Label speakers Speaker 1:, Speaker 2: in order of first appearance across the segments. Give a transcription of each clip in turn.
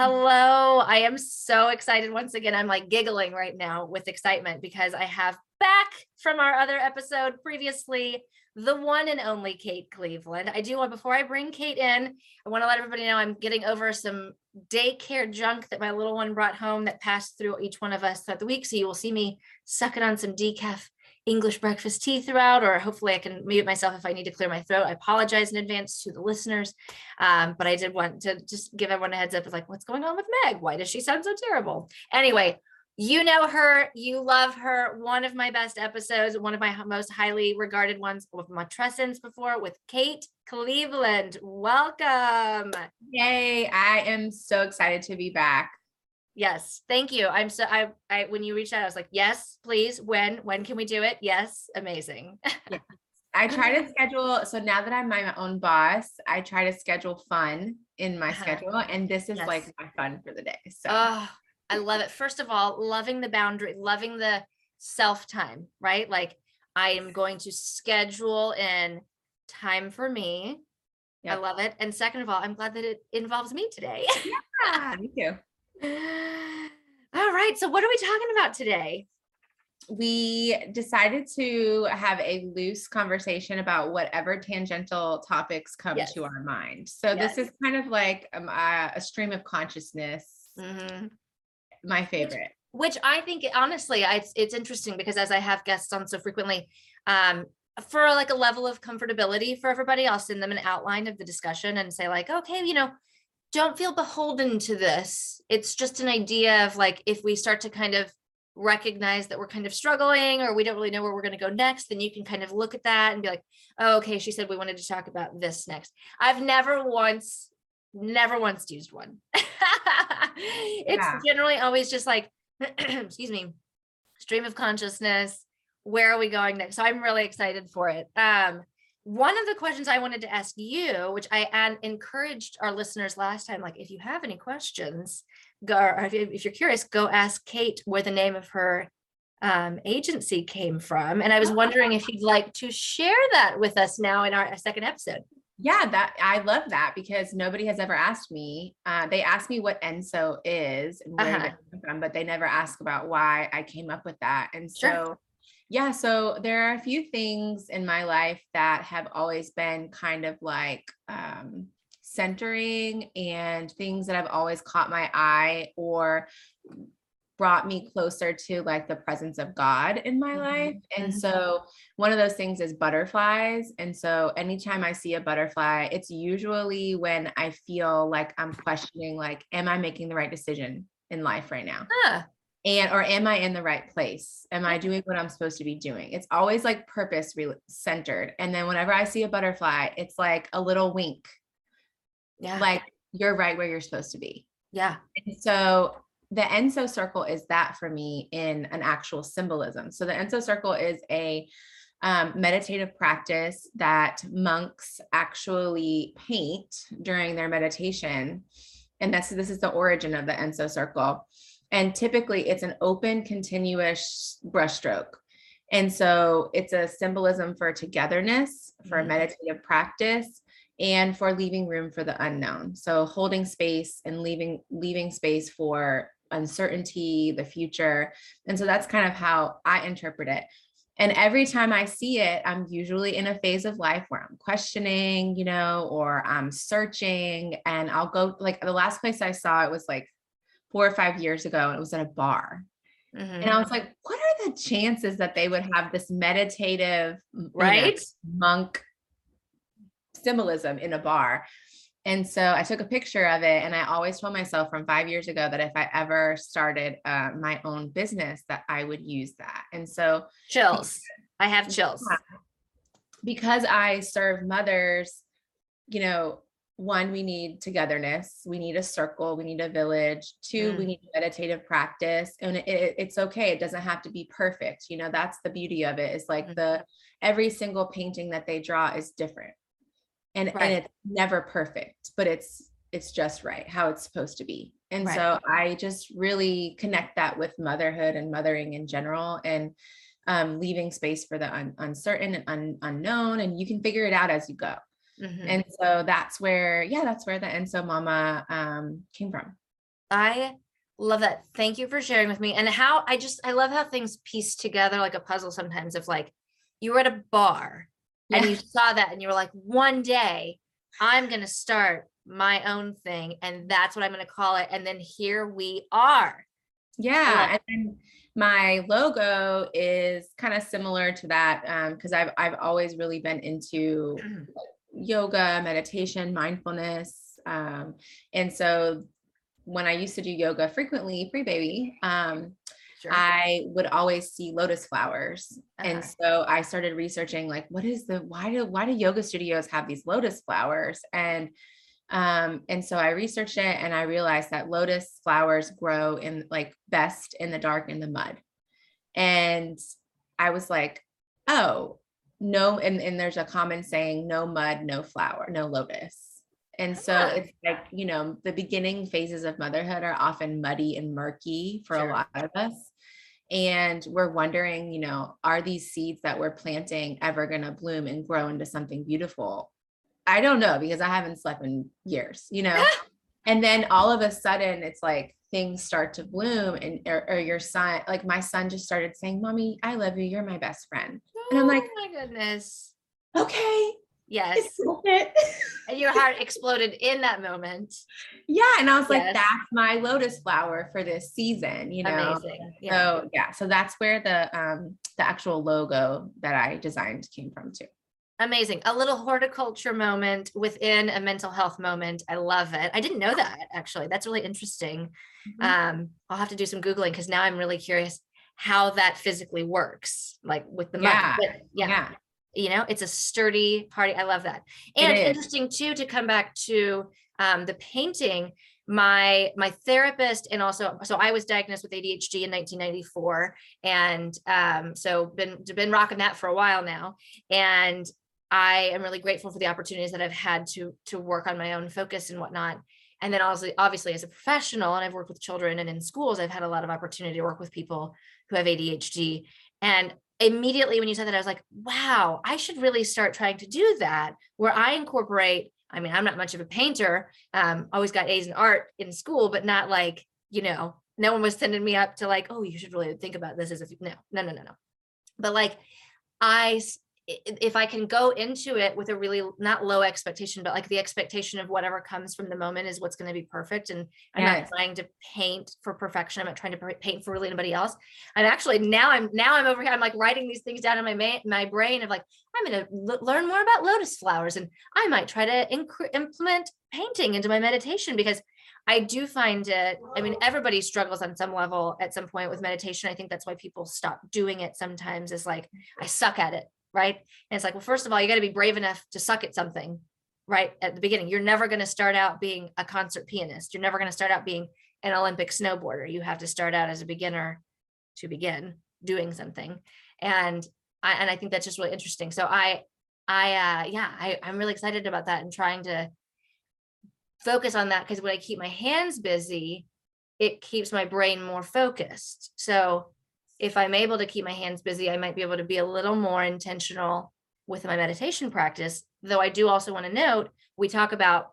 Speaker 1: Hello. I am so excited. Once again, I'm like giggling right now with excitement because I have back from our other episode previously the one and only Kate Cleveland. I do want, before I bring Kate in, I want to let everybody know I'm getting over some daycare junk that my little one brought home that passed through each one of us throughout the week. So you will see me sucking on some decaf English breakfast tea throughout, or hopefully I can mute myself if I need to clear my throat. I apologize in advance to the listeners. Um, but I did want to just give everyone a heads up of like, what's going on with Meg? Why does she sound so terrible? Anyway, you know her, you love her. One of my best episodes, one of my most highly regarded ones with Matrescence before with Kate Cleveland. Welcome.
Speaker 2: Yay. I am so excited to be back.
Speaker 1: Yes, thank you. I'm so I I when you reached out, I was like, yes, please. When when can we do it? Yes, amazing.
Speaker 2: yeah. I try to schedule. So now that I'm my own boss, I try to schedule fun in my uh-huh. schedule, and this is yes. like my fun for the day. So
Speaker 1: oh, I love it. First of all, loving the boundary, loving the self time, right? Like I am going to schedule in time for me. Yep. I love it. And second of all, I'm glad that it involves me today.
Speaker 2: yeah, me too.
Speaker 1: All right. So, what are we talking about today?
Speaker 2: We decided to have a loose conversation about whatever tangential topics come yes. to our mind. So, yes. this is kind of like um, a, a, stream of consciousness. Mm-hmm. My favorite.
Speaker 1: Which, which, I think, honestly, I, it's, it's interesting because as I have guests on so frequently, um, for like a level of comfortability for everybody, I'll send them an outline of the discussion and say, like, okay, you know, don't feel beholden to this. It's just an idea of like if we start to kind of recognize that we're kind of struggling or we don't really know where we're going to go next, then you can kind of look at that and be like, oh, okay, she said we wanted to talk about this next. I've never once, never once used one. it's yeah. generally always just like, excuse me, stream of consciousness. Where are we going next? So I'm really excited for it. Um, one of the questions I wanted to ask you, which I and encouraged our listeners last time, like if you have any questions, go or if, if you're curious, go ask Kate where the name of her um, agency came from. And I was wondering if you'd like to share that with us now in our second episode.
Speaker 2: Yeah, that I love that because nobody has ever asked me. Uh, they asked me what ENSO is and where uh-huh. from, but they never ask about why I came up with that. And so sure. Yeah, so there are a few things in my life that have always been kind of like um, centering and things that have always caught my eye or brought me closer to like the presence of God in my mm-hmm. life. And mm-hmm. so one of those things is butterflies. And so anytime I see a butterfly, it's usually when I feel like I'm questioning like am I making the right decision in life right now? Huh and or am i in the right place? Am i doing what i'm supposed to be doing? It's always like purpose re- centered. And then whenever i see a butterfly it's like a little wink. Yeah. Like you're right where you're supposed to be.
Speaker 1: Yeah.
Speaker 2: And so the enso circle is that for me in an actual symbolism. So the enso circle is a um, meditative practice that monks actually paint during their meditation. And that's this is the origin of the enso circle and typically it's an open, continuous brushstroke. And so it's a symbolism for togetherness, for mm-hmm. meditative practice, and for leaving room for the unknown. So holding space and leaving leaving space for uncertainty, the future. And so that's kind of how I interpret it. And every time I see it, I'm usually in a phase of life where I'm questioning, you know, or I'm searching. And I'll go like the last place I saw it was like four or five years ago and it was at a bar. Mm-hmm. And I mm-hmm. was like, what are the chances that they would have this meditative,
Speaker 1: right? Know,
Speaker 2: monk symbolism in a bar? And so I took a picture of it. And I always told myself from five years ago that if I ever started uh, my own business, that I would use that. And so
Speaker 1: chills. I have chills.
Speaker 2: Because I serve mothers, you know, one, we need togetherness. We need a circle. We need a village. Two, mm. we need meditative practice. And it, it, it's okay. It doesn't have to be perfect. You know, that's the beauty of it is like mm-hmm. the every single painting that they draw is different. And, right. and it's never perfect, but it's it's just right how it's supposed to be. And right. so I just really connect that with motherhood and mothering in general and um, leaving space for the un- uncertain and un- unknown. And you can figure it out as you go. Mm-hmm. And so that's where, yeah, that's where the Enso Mama um, came from.
Speaker 1: I love that. Thank you for sharing with me. And how I just I love how things piece together like a puzzle sometimes of like you were at a bar and you saw that and you were like, one day I'm gonna start my own thing and that's what I'm gonna call it. And then here we are.
Speaker 2: Yeah. And then my logo is kind of similar to that because I've I've always really been into yoga, meditation, mindfulness. Um, and so when I used to do yoga frequently, pre baby, um,
Speaker 1: Sure.
Speaker 2: I would always see lotus flowers. And
Speaker 1: Uh-huh.
Speaker 2: so I started researching like what is the why do why do yoga studios have these lotus flowers? And um and so I researched it and I realized that lotus flowers grow in like best in the dark in the mud. And I was like, oh, no and and there's a common saying no mud, no flower, no lotus. And so
Speaker 1: Ah.
Speaker 2: it's like, you know, the beginning phases of motherhood are often muddy and murky for
Speaker 1: Sure.
Speaker 2: a lot of us. And we're wondering, you know, are these seeds that we're planting ever going to bloom and grow into something beautiful? I don't know because I haven't slept in years, you know. and then all of a sudden it's like things start to bloom and or, or your son like my son just started saying, "Mommy, I love you. You're my best friend." And I'm like-
Speaker 1: oh my goodness.
Speaker 2: Okay.
Speaker 1: Yes.
Speaker 2: it's worth it.
Speaker 1: And your heart exploded in that moment.
Speaker 2: yeah, and I was like that's my lotus flower for this season, you know.
Speaker 1: Amazing. Yeah.
Speaker 2: So yeah, so that's where the um the actual logo that I designed came from too.
Speaker 1: Amazing. A little horticulture moment within a mental health moment. I love it. I didn't know that actually. That's really interesting.
Speaker 2: Mhm.
Speaker 1: Um, I'll have to do some Googling because now I'm really curious how that physically works, like with the.
Speaker 2: Yeah.
Speaker 1: But yeah, you know, it's a sturdy party. I love that. And interesting too to come back to um, the painting. My my therapist and also so I was diagnosed with ADHD in 1994, and um, so been been rocking that for a while now. And I am really grateful for the opportunities that I've had to to work on my own focus and whatnot. And then also obviously as a professional, and I've worked with children and in schools, I've had a lot of opportunity to work with people who have ADHD. And immediately when you said that, I was like, wow, I should really start trying to do that where I incorporate. I mean, I'm not much of a painter. Um, always got A's in art in school, but not like, you know, no one was sending me up to like, oh, you should really think about this as a no, no, no, no, no. But like i- if I can go into it with a really not low expectation, but like the expectation of whatever comes from the moment is what's going to be perfect. And I'm
Speaker 2: Yes.
Speaker 1: not trying to paint for perfection. I'm not trying to paint for really anybody else. I'm actually now I'm now I'm over here. I'm like writing these things down in my ma- my brain of like I'm going to learn more about lotus flowers, and I might try to incre- implement painting into my meditation because I do find it. I mean, everybody struggles on some level at some point with meditation. I think that's why people stop doing it sometimes. Is like I suck at it, right? And it's like, well, first of all, you got to be brave enough to suck at something, right? At the beginning, you're never going to start out being a concert pianist. You're never going to start out being an Olympic snowboarder. You have to start out as a beginner to begin doing something. And I and I think that's just really interesting. So I I uh yeah, I, I'm really excited about that and trying to focus on that because when I keep my hands busy, it keeps my brain more focused. So if I'm able to keep my hands busy, I might be able to be a little more intentional with my meditation practice. Though I do also want to note, we talk about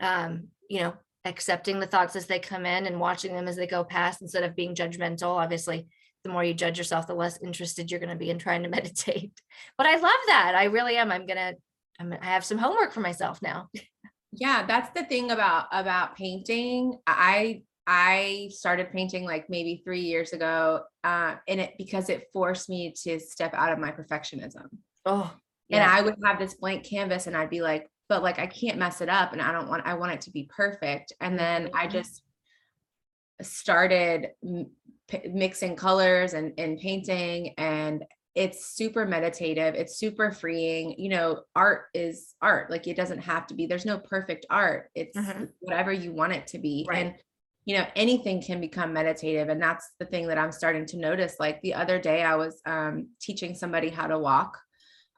Speaker 1: um, you know, accepting the thoughts as they come in and watching them as they go past instead of being judgmental. Obviously, the more you judge yourself, the less interested you're going to be in trying to meditate. But I love that. I really am. I'm gonna. I'm, I have some homework for myself now.
Speaker 2: Yeah, that's the thing about about painting. I I started painting like maybe three years ago, uh, and it because it forced me to step out of my perfectionism.
Speaker 1: Oh, yeah.
Speaker 2: And I would have this blank canvas, and I'd be like, but like I can't mess it up, and I don't want I want it to be perfect. And then I
Speaker 1: Mhm.
Speaker 2: just started m- mixing colors and and painting and it's super meditative it's super freeing you know art is art like it doesn't have to be there's no perfect art it's
Speaker 1: Mhm.
Speaker 2: whatever you want it to be
Speaker 1: Right.
Speaker 2: and you know anything can become meditative and that's the thing that i'm starting to notice like the other day i was um, teaching somebody how to walk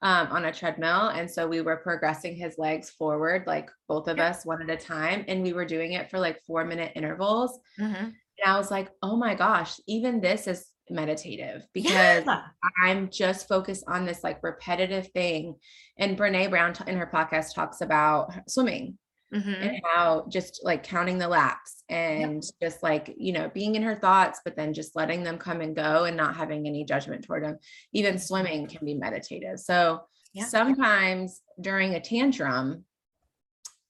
Speaker 2: um, on a treadmill and so we were progressing his legs forward like both of
Speaker 1: Yeah.
Speaker 2: us one at a time and we were doing it for like four minute intervals
Speaker 1: Mhm.
Speaker 2: and I was like, oh my gosh, even this is meditative because
Speaker 1: Yeah.
Speaker 2: I'm just focused on this like repetitive thing. And Brene Brown in her podcast talks about swimming.
Speaker 1: Mhm.
Speaker 2: and how just like counting the laps and just like you know being in her thoughts but then just letting them come and go and not having any judgment toward them even swimming can be meditative so
Speaker 1: Yeah.
Speaker 2: sometimes during a tantrum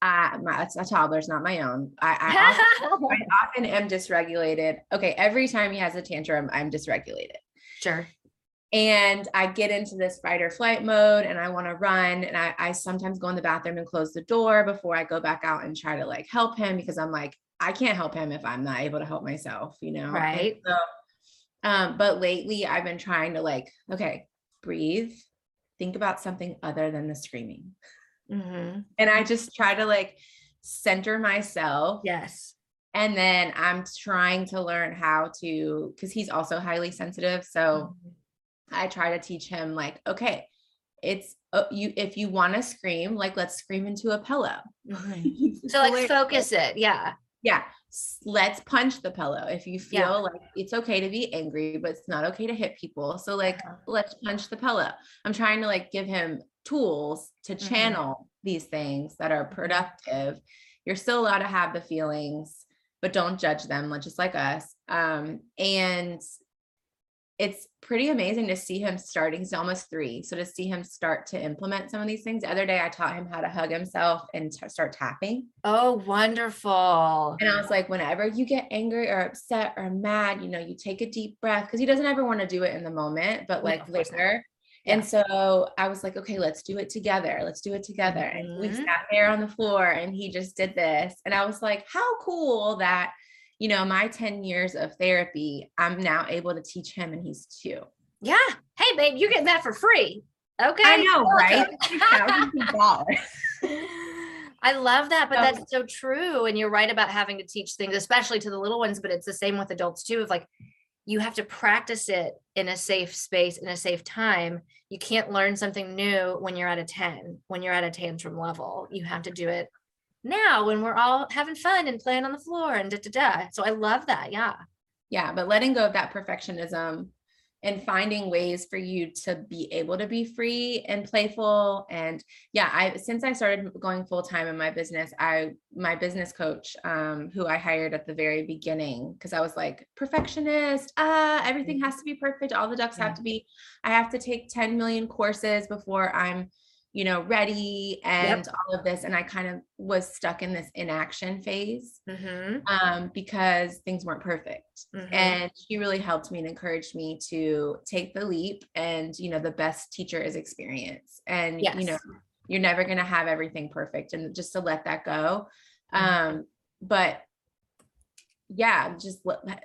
Speaker 2: I, my, it's a toddler's not my own I, I, often, I often am dysregulated okay every time he has a tantrum i'm dysregulated
Speaker 1: Sure.
Speaker 2: And I get into this fight or flight mode and I want to run. And I, I sometimes go in the bathroom and close the door before I go back out and try to like help him because I'm like, I can't help him if I'm not able to help myself, you know?
Speaker 1: Right.
Speaker 2: so, um, but lately I've been trying to like, okay, breathe, think about something other than the screaming.
Speaker 1: Mhm.
Speaker 2: And I just try to like center myself
Speaker 1: Yes.
Speaker 2: and then I'm trying to learn how to, because he's also highly sensitive. So
Speaker 1: Mhm.
Speaker 2: I try to teach him, like, okay, it's uh, you, if you want to scream, like, let's scream into a pillow.
Speaker 1: So like focus it. Yeah.
Speaker 2: Yeah. Let's punch the pillow. If you feel
Speaker 1: Yeah.
Speaker 2: like it's okay to be angry, but it's not okay to hit people. So, like,
Speaker 1: Uh-huh.
Speaker 2: let's punch the pillow. I'm trying to like give him tools to
Speaker 1: Mhm.
Speaker 2: channel these things that are
Speaker 1: Mhm.
Speaker 2: productive. You're still allowed to have the feelings, but don't judge them, just like us. Um, and it's pretty amazing to see him starting. He's almost three. So to see him start to implement some of these things. The other day, I taught him how to hug himself and t- start tapping.
Speaker 1: Oh, wonderful.
Speaker 2: And I was like, whenever you get angry or upset or mad, you know, you take a deep breath because he doesn't ever want to do it in the moment, but like
Speaker 1: not.
Speaker 2: later. And so I was like, okay, let's do it together. Let's do it together. And we
Speaker 1: Mhm.
Speaker 2: sat there on the floor and he just did this. And I was like, how cool that, you know, my 10 years of therapy, I'm now able to teach him and he's two.
Speaker 1: Yeah. Hey, babe, you're getting that for free. Okay.
Speaker 2: I know, right?
Speaker 1: welcome.
Speaker 2: Thousands of dollars.
Speaker 1: I love that, but that's so true. And you're right about having to teach things, especially to the little ones, but it's the same with adults too. Of like, you have to practice it in a safe space, in a safe time. You can't learn something new when you're at a 10, when you're at a tantrum level. You have to do it now when we're all having fun and playing on the floor and da da da. So I love that. Yeah.
Speaker 2: yeah but letting go of that perfectionism and finding ways for you to be able to be free and playful and yeah i since i started going full time in my business i my business coach um who i hired at the very beginning because i was like perfectionist uh everything has to be perfect all the ducks have to be i have to take 10 million courses before i'm you know ready and all of this and i kind of was stuck in this inaction phase
Speaker 1: Mm-hmm.
Speaker 2: um, because things weren't perfect. And she really helped me and encouraged me to take the leap. And, you know, the best teacher is experience. And, you know, you're never going to have everything perfect and just to let that go.
Speaker 1: Mhm.
Speaker 2: Um, but yeah, just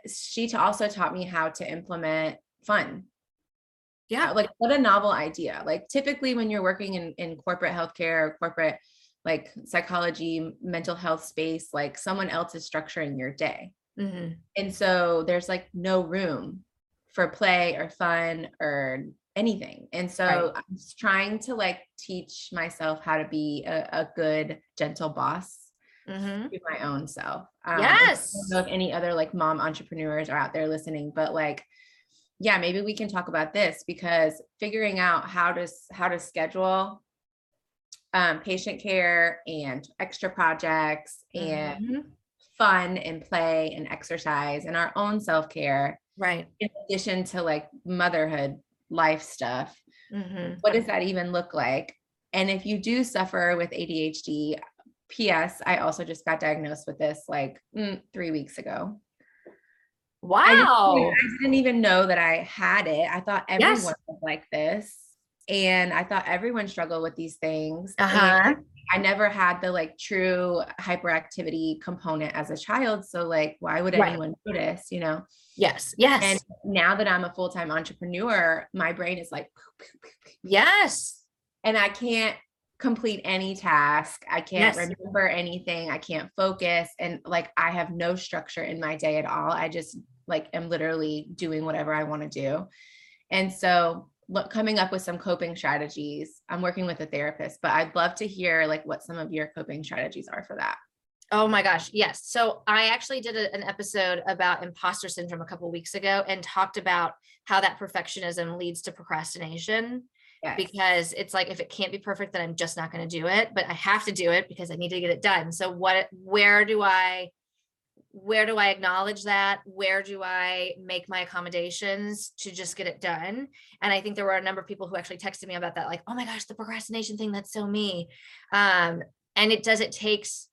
Speaker 2: she also taught me how to implement fun.
Speaker 1: Yeah.
Speaker 2: Like, what a novel idea. Like, typically, when you're working in, in corporate healthcare or corporate like psychology, mental health space, like someone else is structuring your day.
Speaker 1: Mhm.
Speaker 2: And so there's like no room for play or fun or anything. And so
Speaker 1: Right.
Speaker 2: I'm just trying to like teach myself how to be a, a good, gentle boss
Speaker 1: Mhm.
Speaker 2: to my own self. Um,
Speaker 1: Yes.
Speaker 2: I don't know if any other like mom entrepreneurs are out there listening, but like, yeah, maybe we can talk about this because figuring out how to how to schedule um, patient care and extra projects and
Speaker 1: Mhm.
Speaker 2: fun and play and exercise and our own self-care
Speaker 1: Right.
Speaker 2: in addition to like motherhood life stuff
Speaker 1: Mhm.
Speaker 2: what does that even look like and if you do suffer with adhd ps i also just got diagnosed with this like mm, three weeks ago I
Speaker 1: Wow.
Speaker 2: I didn't even know that i had it i thought everyone
Speaker 1: Yes.
Speaker 2: was like this and i thought everyone struggled with these things
Speaker 1: Uh-huh.
Speaker 2: I never had the like true hyperactivity component as a child. So like, why would
Speaker 1: Right.
Speaker 2: anyone notice, you know?
Speaker 1: Yes. Yes.
Speaker 2: And now that I'm a full-time entrepreneur, my brain is like,
Speaker 1: yes.
Speaker 2: and I can't complete any task. I can't
Speaker 1: Yes.
Speaker 2: remember anything. I can't focus. And like, I have no structure in my day at all. I just like am literally doing whatever I want to do. And so look, coming up with some coping strategies. I'm working with a therapist, but I'd love to hear like what some of your coping strategies are for that.
Speaker 1: Oh my gosh. Yes. So I actually did a- an episode about imposter syndrome a couple weeks ago and talked about how that perfectionism leads to procrastination
Speaker 2: Yes.
Speaker 1: because it's like if it can't be perfect then i'm just not going to do it but i have to do it because i need to get it done. So what where do i where do i acknowledge that? Where do i make my accommodations to just get it done? And i think there were a number of people who actually texted me about that like oh my gosh the procrastination thing that's so me. Um and it does it takes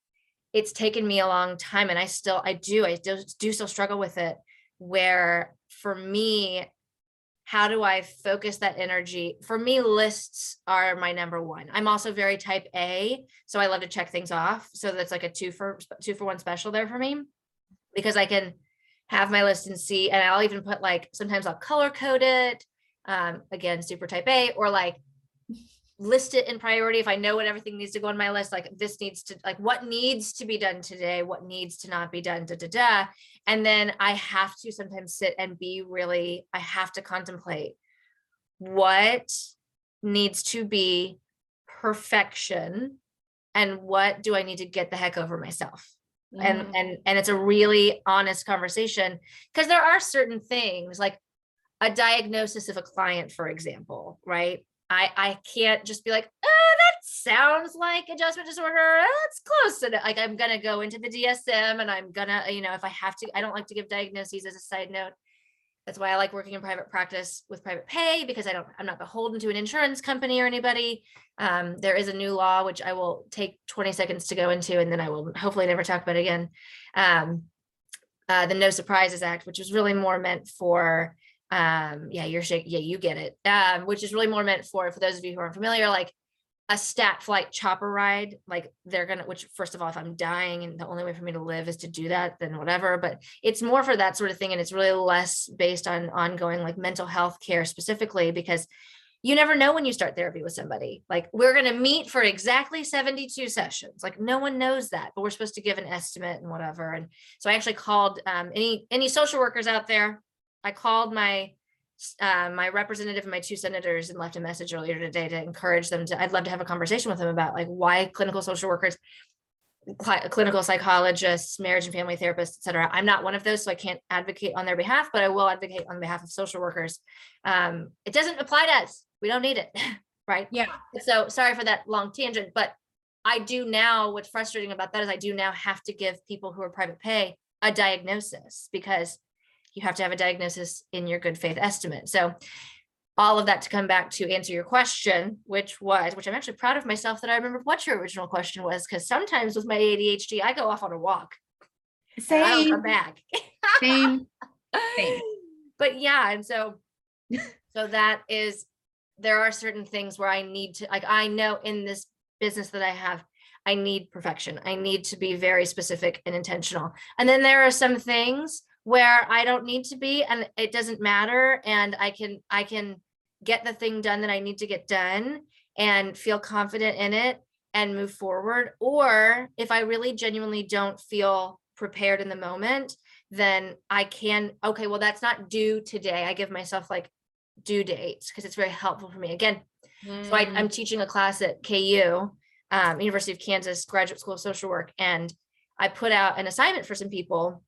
Speaker 1: it's taken me a long time and i still i do i do, do still struggle with it where for me how do I focus that energy? For me, lists are my number one. I'm also very type A, so I love to check things off. So that's like a two for two for one special there for me because I can have my list and see, and I'll even put like sometimes I'll color code it. Um, again, super type A, or like list it in priority if I know what everything needs to go on my list, like this needs to, like what needs to be done today, what needs to not be done, da da da. And then I have to sometimes sit and be really, I have to contemplate what needs to be perfection and what do I need to get the heck over myself and
Speaker 2: Mm.
Speaker 1: and and it's a really honest conversation because there are certain things like a diagnosis of a client for example right i i can't just be like oh that sounds like adjustment disorder. That's close it like i'm gonna go into the dsm and i'm gonna you know if i have to i don't like to give diagnoses as a side note. That's why i like working in private practice with private pay because i don't i'm not beholden to an insurance company or anybody. Um, there is a new law which I will take 20 seconds to go into, and then I will hopefully never talk about again. Um, uh, the No Surprises Act, which is really more meant for, um, yeah, you're yeah, you get it, um, which is really more meant for, for those of you who aren't familiar, like a stat flight chopper ride, like they're gonna, which first of all, if I'm dying and the only way for me to live is to do that, then whatever. But it's more for that sort of thing, and it's really less based on ongoing like mental health care specifically because you never know when you start therapy with somebody. Like we're going to meet for exactly 72 sessions. Like no one knows that, but we're supposed to give an estimate and whatever. And so I actually called um, any any social workers out there. I called my uh, my representative and my two senators and left a message earlier today to encourage them to. I'd love to have a conversation with them about like why clinical social workers, cli- clinical psychologists, marriage and family therapists, etc. I'm not one of those, so I can't advocate on their behalf, but I will advocate on behalf of social workers. Um, it doesn't apply to us. We don't need it, right?
Speaker 2: Yeah.
Speaker 1: So sorry for that long tangent, but I do now, what's frustrating about that is I do now have to give people who are private pay a diagnosis because you have to have a diagnosis in your good faith estimate. So all of that to come back to answer your question, which was, which I'm actually proud of myself that I remembered what your original question was, because sometimes with my ADHD, I go off on a walk. and I
Speaker 2: Same,
Speaker 1: come back.
Speaker 2: same. Same.
Speaker 1: but yeah, and so so that is there are certain things where I need to like I know in this business that I have I need perfection. I need to be very specific and intentional. And then there are some things where I don't need to be and it doesn't matter and I can I can get the thing done that I need to get done and feel confident in it and move forward or if I really genuinely don't feel prepared in the moment then I can okay well that's not due today. I give myself like due dates because it's very helpful for me. Again, so I,
Speaker 2: Mm.
Speaker 1: I'm teaching a class at KU, um, University of Kansas Graduate School of Social Work, and I put out an assignment for some people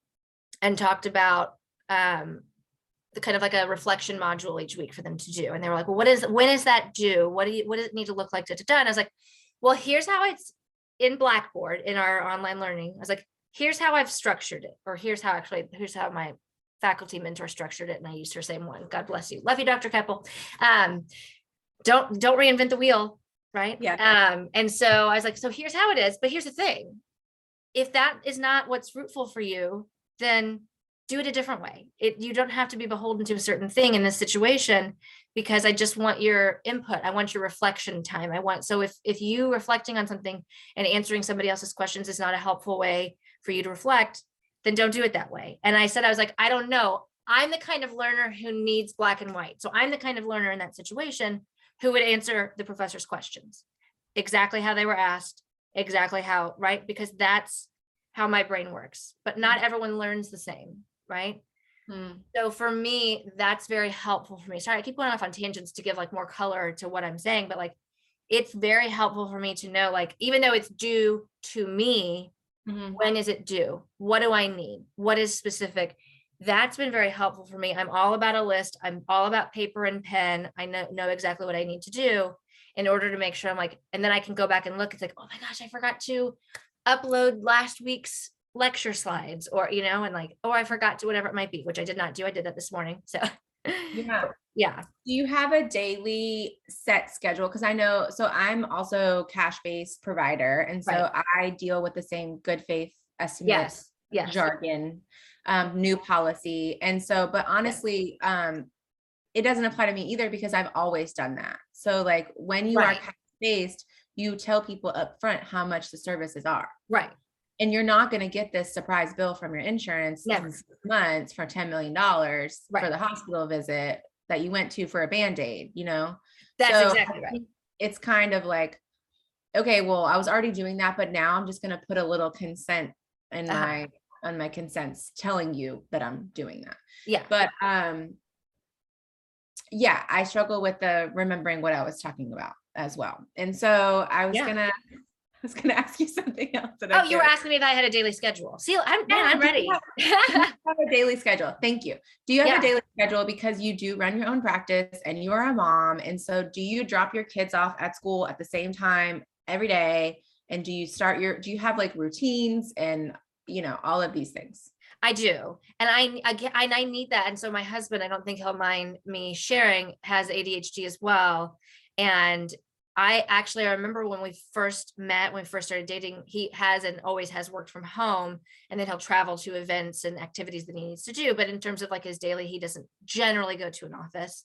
Speaker 1: and talked about um, the kind of like a reflection module each week for them to do. And they were like, "Well, what is when is that due? What do you what does it need to look like to done?" I was like, "Well, here's how it's in Blackboard in our online learning." I was like, "Here's how I've structured it, or here's how actually here's how my faculty mentor structured it, and I used her same one. God bless you. Love you, Dr. Keppel. Um, don't don't reinvent the wheel, right?
Speaker 2: Yeah.
Speaker 1: Um, and so I was like, so here's how it is, but here's the thing. If that is not what's fruitful for you, then do it a different way. It you don't have to be beholden to a certain thing in this situation because I just want your input. I want your reflection time. I want so if if you reflecting on something and answering somebody else's questions is not a helpful way for you to reflect, then don't do it that way. And I said, I was like, I don't know. I'm the kind of learner who needs black and white. So I'm the kind of learner in that situation who would answer the professor's questions exactly how they were asked, exactly how, right? Because that's how my brain works. But not everyone learns the same, right?
Speaker 2: Mm.
Speaker 1: So for me, that's very helpful for me. Sorry, I keep going off on tangents to give like more color to what I'm saying, but like it's very helpful for me to know, like, even though it's due to me,
Speaker 2: Mhm.
Speaker 1: when is it due? What do I need? What is specific? That's been very helpful for me. I'm all about a list. I'm all about paper and pen. I know, know exactly what I need to do in order to make sure I'm like, and then I can go back and look. It's like, oh my gosh, I forgot to upload last week's lecture slides or, you know, and like, oh, I forgot to whatever it might be, which I did not do. I did that this morning. So
Speaker 2: Yeah.
Speaker 1: yeah,
Speaker 2: Do you have a daily set schedule? Because I know, so I'm also cash-based provider, and so I deal with the same good faith estimate
Speaker 1: yes, yes.
Speaker 2: jargon, um, new policy. And so, but honestly, um, it doesn't apply to me either because I've always done that. So like when you are
Speaker 1: Right.
Speaker 2: based, you tell people up front how much the services are.
Speaker 1: Right.
Speaker 2: And you're not gonna get this surprise bill from your insurance in
Speaker 1: Never.
Speaker 2: six months for ten million dollars for the hospital visit that you went to for a Band-Aid, you know?
Speaker 1: That's
Speaker 2: So,
Speaker 1: exactly right.
Speaker 2: It's kind of like, okay, well, I was already doing that, but now I'm just gonna put a little consent in
Speaker 1: Uh-huh.
Speaker 2: my, on my consents telling you that I'm doing that.
Speaker 1: Yeah.
Speaker 2: But, um, yeah, I struggle with the remembering what I was talking about as well. And so I was
Speaker 1: Yeah.
Speaker 2: gonna, I was gonna ask you something else. that I
Speaker 1: Oh, you were asking me if I had a daily schedule. See, I'm, man, I'm ready.
Speaker 2: have a daily schedule. Thank you. Do you have
Speaker 1: Yeah.
Speaker 2: a daily schedule because you do run your own practice and you are a mom? And so do you drop your kids off at school at the same time every day? And do you start your, do you have like routines and, you know, all of these things?
Speaker 1: I do. And I, I I need that. And so my husband, I don't think he'll mind me sharing, has ADHD as well. And I actually, I remember when we first met, when we first started dating, he has and always has worked from home. And then he'll travel to events and activities that he needs to do. But in terms of like his daily, he doesn't generally go to an office.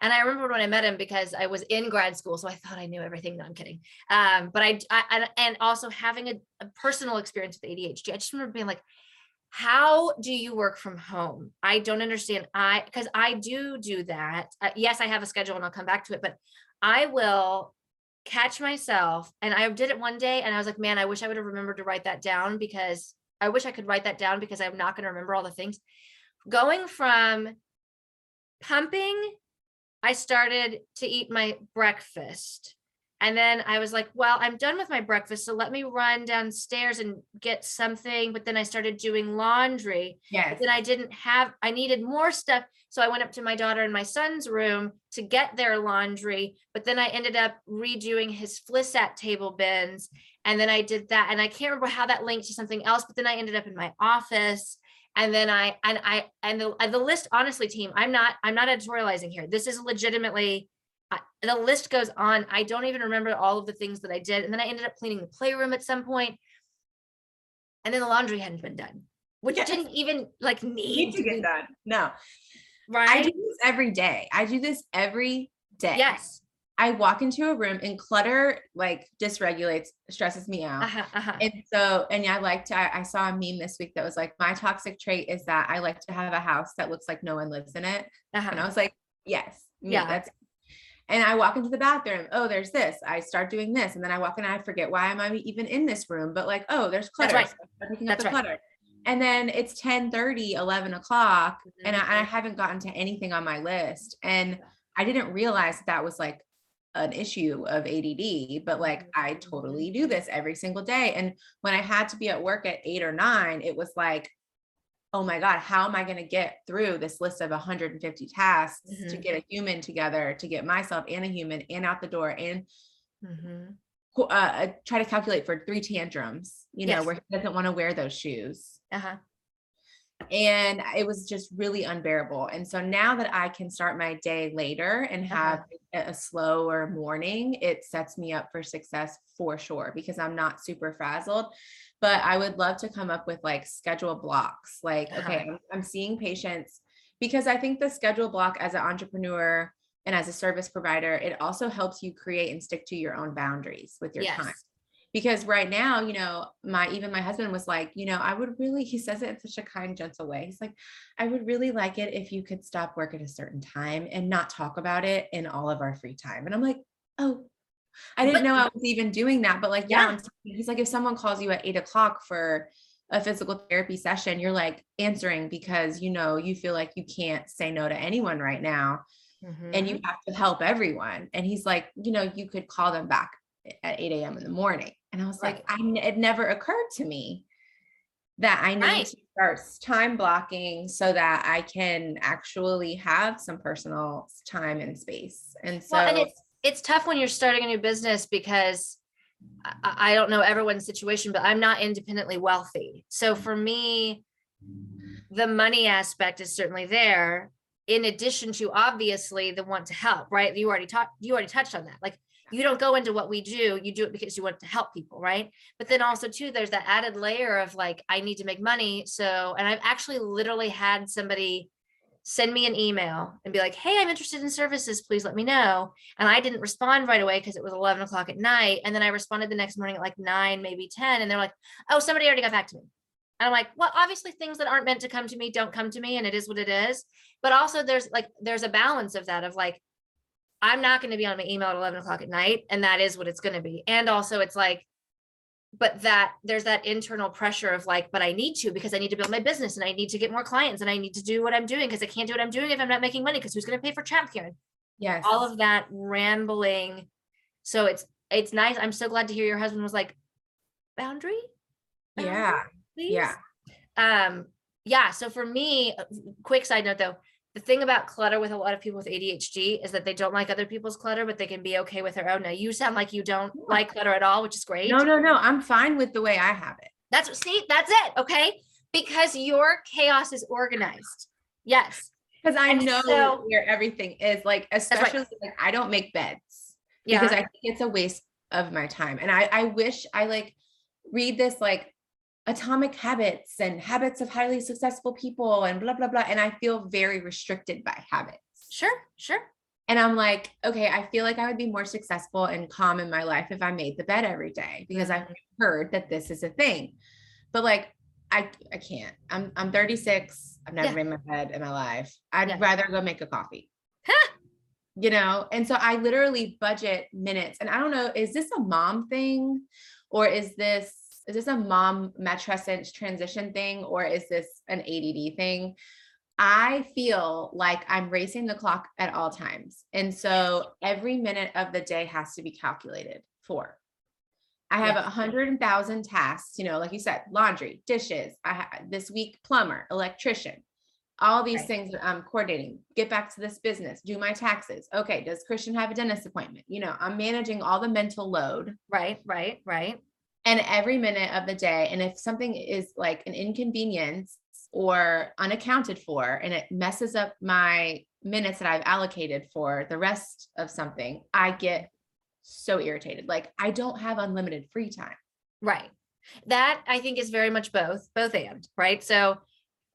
Speaker 1: And I remember when I met him because I was in grad school, so I thought I knew everything. No, I'm kidding. Um, but I, I, and- also having a, a personal experience with ADHD, I just remember being like, how do you work from home? I don't understand. I because I do do that. Uh, yes, I have a schedule and I'll come back to it, but I will catch myself and I did it one day and I was like, man, I wish I would have remembered to write that down because I wish I could write that down because I'm not going to remember all the things. Going from pumping, I started to eat my breakfast. And then I was like, well, I'm done with my breakfast. So let me run downstairs and get something. But then I started doing laundry.
Speaker 2: Yes.
Speaker 1: Then I didn't have, I needed more stuff. So I went up to my daughter and my son's room to get their laundry. But then I ended up redoing his Flisat table bins. And then I did that. And I can't remember how that linked to something else. But then I ended up in my office. And then I, and I, and the, and the list, honestly, team, I'm not, I'm not editorializing here. This is legitimately, I, the list goes on. I don't even remember all of the things that I did. And then I ended up cleaning the playroom at some point. And then the laundry hadn't been done, which
Speaker 2: Yes.
Speaker 1: didn't even like need
Speaker 2: need
Speaker 1: to
Speaker 2: get done. No,
Speaker 1: Right.
Speaker 2: I do this every day. I do this every day.
Speaker 1: Yes.
Speaker 2: I walk into a room and clutter like dysregulates, stresses me out.
Speaker 1: Uh-huh, uh-huh.
Speaker 2: And so, and I like to, I, I saw a meme this week that was like, my toxic trait is that I like to have a house that looks like no one lives in it. And I
Speaker 1: uh-huh.
Speaker 2: was like, yes, me,
Speaker 1: Yeah.
Speaker 2: that's. And I walk into the bathroom. Oh, there's this. I start doing this, and then I walk in and I forget why am I even in this room? But like, oh, there's clutter.
Speaker 1: right.
Speaker 2: so picking up the
Speaker 1: right.
Speaker 2: clutter. And then it's 10 30, 11 o'clock, mm-hmm. and I. I haven't gotten to anything on my list. And I didn't realize that, that was like an issue of ADD, but like mm-hmm. I totally do this every single day. And when I had to be at work at eight or nine, it was like, oh my God, how am I going to get through this list of 150 tasks to
Speaker 1: Mhm.
Speaker 2: get a human together, to get myself and a human and out the door and
Speaker 1: Mhm.
Speaker 2: uh, uh, try to calculate for three tantrums, you know,
Speaker 1: Yes.
Speaker 2: where he doesn't want to wear those shoes
Speaker 1: Uh-huh.
Speaker 2: And it was just really unbearable. And so now that I can start my day later and
Speaker 1: Uh-huh.
Speaker 2: have a a slower morning, it sets me up for success for sure because I'm not super frazzled. But I would love to come up with like schedule blocks. Like, okay,
Speaker 1: Uh-huh.
Speaker 2: I'm, I'm seeing patients because I think the schedule block as an entrepreneur and as a service provider, it also helps you create and stick to your own boundaries with your time
Speaker 1: Yes.
Speaker 2: Because right now you know my even my husband was like you know i would really he says it in such a kind gentle way he's like i would really like it if you could stop work at a certain time and not talk about it in all of our free time and i'm like oh i didn't
Speaker 1: But-
Speaker 2: know i was even doing that but like yeah,
Speaker 1: Yeah.
Speaker 2: He's like if someone calls you at eight o'clock for a physical therapy session you're like answering because you know you feel like you can't say no to anyone right now and you mm-hmm. have to help everyone. And he's like, you know, you could call them back at 8 a.m. in the morning. And I was like,
Speaker 1: Right.
Speaker 2: I n- it never occurred to me that I need
Speaker 1: Right.
Speaker 2: to start time blocking so that I can actually have some personal time and space. And so
Speaker 1: Well, and it's it's tough when you're starting a new business because I, I I don't know everyone's situation, but I'm not independently wealthy. So for me, the money aspect is certainly there. In addition to obviously the want to help, right? You already talked, you already touched on that. Like you don't go into what we do, you do it because you want to help people, right? But then also too, there's that added layer of like, I need to make money. So, and I've actually literally had somebody send me an email and be like, hey, I'm interested in services. Please let me know. And I didn't respond right away because it was 11 o'clock at night. And then I responded the next morning at like nine, maybe 10. And they're like, oh, somebody already got back to me. And I'm like, well, obviously things that aren't meant to come to me don't come to me and it is what it is. But also there's like, there's a balance of that of like, I'm not going to be on my email at 11 o'clock at night. And that is what it's going to be. And also it's like, but that there's that internal pressure of like, but I need to because I need to build my business and I need to get more clients and I need to do what I'm doing because I can't do what I'm doing if I'm not making money because who's going to pay for childcare?
Speaker 2: yes.
Speaker 1: all of that rambling. So it's it's nice. I'm so glad to hear your husband was like, boundary? Boundary,
Speaker 2: yeah.
Speaker 1: please?"
Speaker 2: Yeah.
Speaker 1: Um, yeah. So for me, uh, quick side note though, the thing about clutter with a lot of people with ADHD is that they don't like other people's clutter, but they can be okay with their own. Now you sound like you don't like clutter at all, which is great.
Speaker 2: No, no, no. I'm fine with the way I have it.
Speaker 1: That's see, that's it. Okay. Because your chaos is organized. Yes.
Speaker 2: Because I
Speaker 1: And
Speaker 2: know
Speaker 1: so-
Speaker 2: where everything is. Like,
Speaker 1: right.
Speaker 2: especially like I don't make beds.
Speaker 1: Yeah.
Speaker 2: because I think it's a waste of my time. And I, I wish I like read this like atomic habits and habits of highly successful people and blah, blah, blah. And I feel very restricted by habits.
Speaker 1: sure, sure.
Speaker 2: And I'm like, okay, I feel like I would be more successful and calm in my life if I made the bed every day because I've
Speaker 1: Mhm.
Speaker 2: heard that this is a thing. But like, I, I can't. I'm I'm 36. I've never
Speaker 1: Yeah.
Speaker 2: made my bed in my life. I'd
Speaker 1: Yeah.
Speaker 2: rather go make a coffee. you know, and so I literally budget minutes. And I don't know, is this a mom thing or is this is this a mom matrescence transition thing or is this an ADD thing? I feel like I'm racing the clock at all times. And so every minute of the day has to be calculated for. I have a
Speaker 1: Yes.
Speaker 2: hundred thousand tasks, you know, like you said, laundry, dishes, I ha- this week, plumber, electrician, all these
Speaker 1: Right.
Speaker 2: things that I'm coordinating, get back to this business, do my taxes. Okay, does Christian have a dentist appointment? You know, I'm managing all the mental load
Speaker 1: Right, right, right.
Speaker 2: And every minute of the day. And if something is like an inconvenience or unaccounted for, and it messes up my minutes that I've allocated for the rest of something, I get so irritated. Like I don't have unlimited free time.
Speaker 1: Right. That I think is very much both, both and, right? So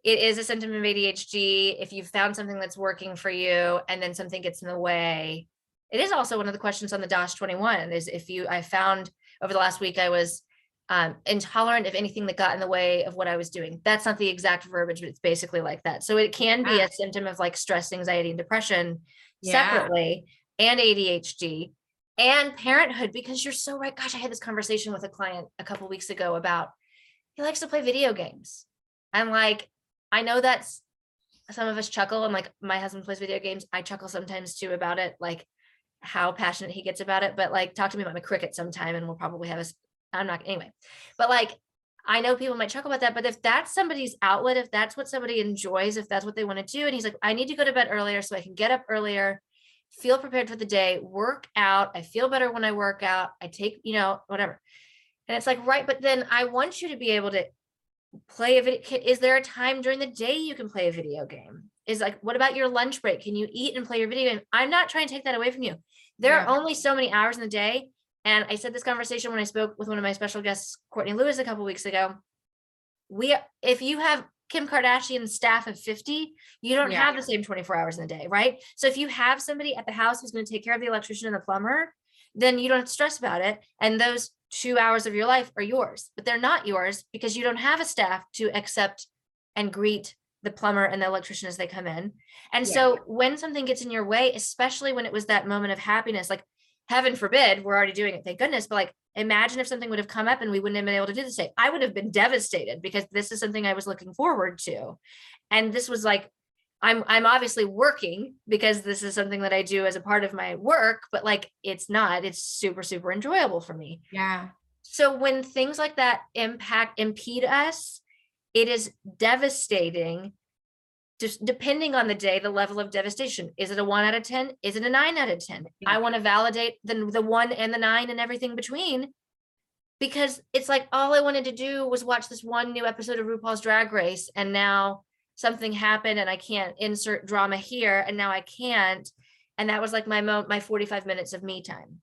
Speaker 1: it is a symptom of ADHD. If you've found something that's working for you and then something gets in the way, it is also one of the questions on the DASS 21 is if you, I found over the last week, I was um, intolerant of anything that got in the way of what I was doing. That's not the exact verbiage, but it's basically like that. So it can be
Speaker 2: Ah.
Speaker 1: a symptom of like stress, anxiety, and depression
Speaker 2: Yeah.
Speaker 1: separately and ADHD and parenthood because you're so right. Gosh, I had this conversation with a client a couple weeks ago about he likes to play video games. I'm like, I know that's some of us chuckle and like my husband plays video games. I chuckle sometimes too about it, like how passionate he gets about it. But like talk to me about my Cricut sometime and we'll probably have a I'm not anyway. But like I know people might chuckle about that, but if that's somebody's outlet, if that's what somebody enjoys, if that's what they want to do, and he's like, I need to go to bed earlier so I can get up earlier, feel prepared for the day, work out. I feel better when I work out. I take, you know, whatever. And it's like, right, but then I want you to be able to play a video. Is there a time during the day you can play a video game? Is like, what about your lunch break? Can you eat and play your video game? I'm not trying to take that away from you. There
Speaker 2: Yeah.
Speaker 1: are only so many hours in the day. And I said this conversation when I spoke with one of my special guests, Courtney Lewis, a couple weeks ago. We, if you have Kim Kardashian's staff of 50, you don't
Speaker 2: Yeah.
Speaker 1: have the same 24 hours in the day, right? So if you have somebody at the house who's going to take care of the electrician and the plumber, then you don't have to stress about it. And those two hours of your life are yours, but they're not yours because you don't have a staff to accept and greet the plumber and the electrician as they come in. And
Speaker 2: Yeah.
Speaker 1: so when something gets in your way, especially when it was that moment of happiness, like heaven forbid, we're already doing it, thank goodness, but like imagine if something would have come up and we wouldn't have been able to do the same. I would have been devastated because this is something I was looking forward to. And this was like, I'm I'm obviously working because this is something that I do as a part of my work, but like it's not, it's super, super enjoyable for me.
Speaker 2: Yeah.
Speaker 1: So when things like that impact impede us, it is devastating. Just depending on the day, the level of devastation. Is it a one out of 10? Is it a nine out of 10? I want to validate the, the one and the nine and everything between. Because it's like all I wanted to do was watch this one new episode of RuPaul's Drag Race, and now something happened and I can't insert drama here, and now I can't. And that was like my mo my 45 minutes of me time.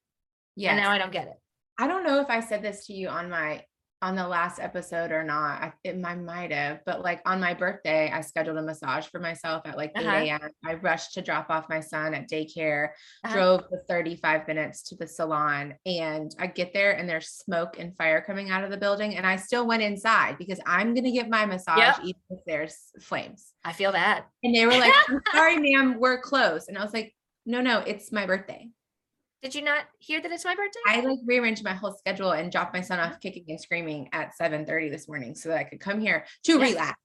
Speaker 2: Yeah.
Speaker 1: And now I don't get it.
Speaker 2: I don't know if I said this to you on my on the last episode or not. I, it I might have, but like on my birthday, I scheduled a massage for myself at like 8
Speaker 1: Uh-huh.
Speaker 2: a.m. I rushed to drop off my son at daycare,
Speaker 1: Uh-huh.
Speaker 2: drove the 35 minutes to the salon, and I get there and there's smoke and fire coming out of the building. And I still went inside because I'm gonna get my massage
Speaker 1: Yep.
Speaker 2: even if there's flames.
Speaker 1: I feel that.
Speaker 2: And they were like, I'm sorry, ma'am, we're closed. And I was like, no, no, it's my birthday.
Speaker 1: Did you not hear that it's my birthday?
Speaker 2: I like rearranged my whole schedule and dropped my son off mm. kicking and screaming at 7:30 this morning so that I could come here to
Speaker 1: Yes.
Speaker 2: relax,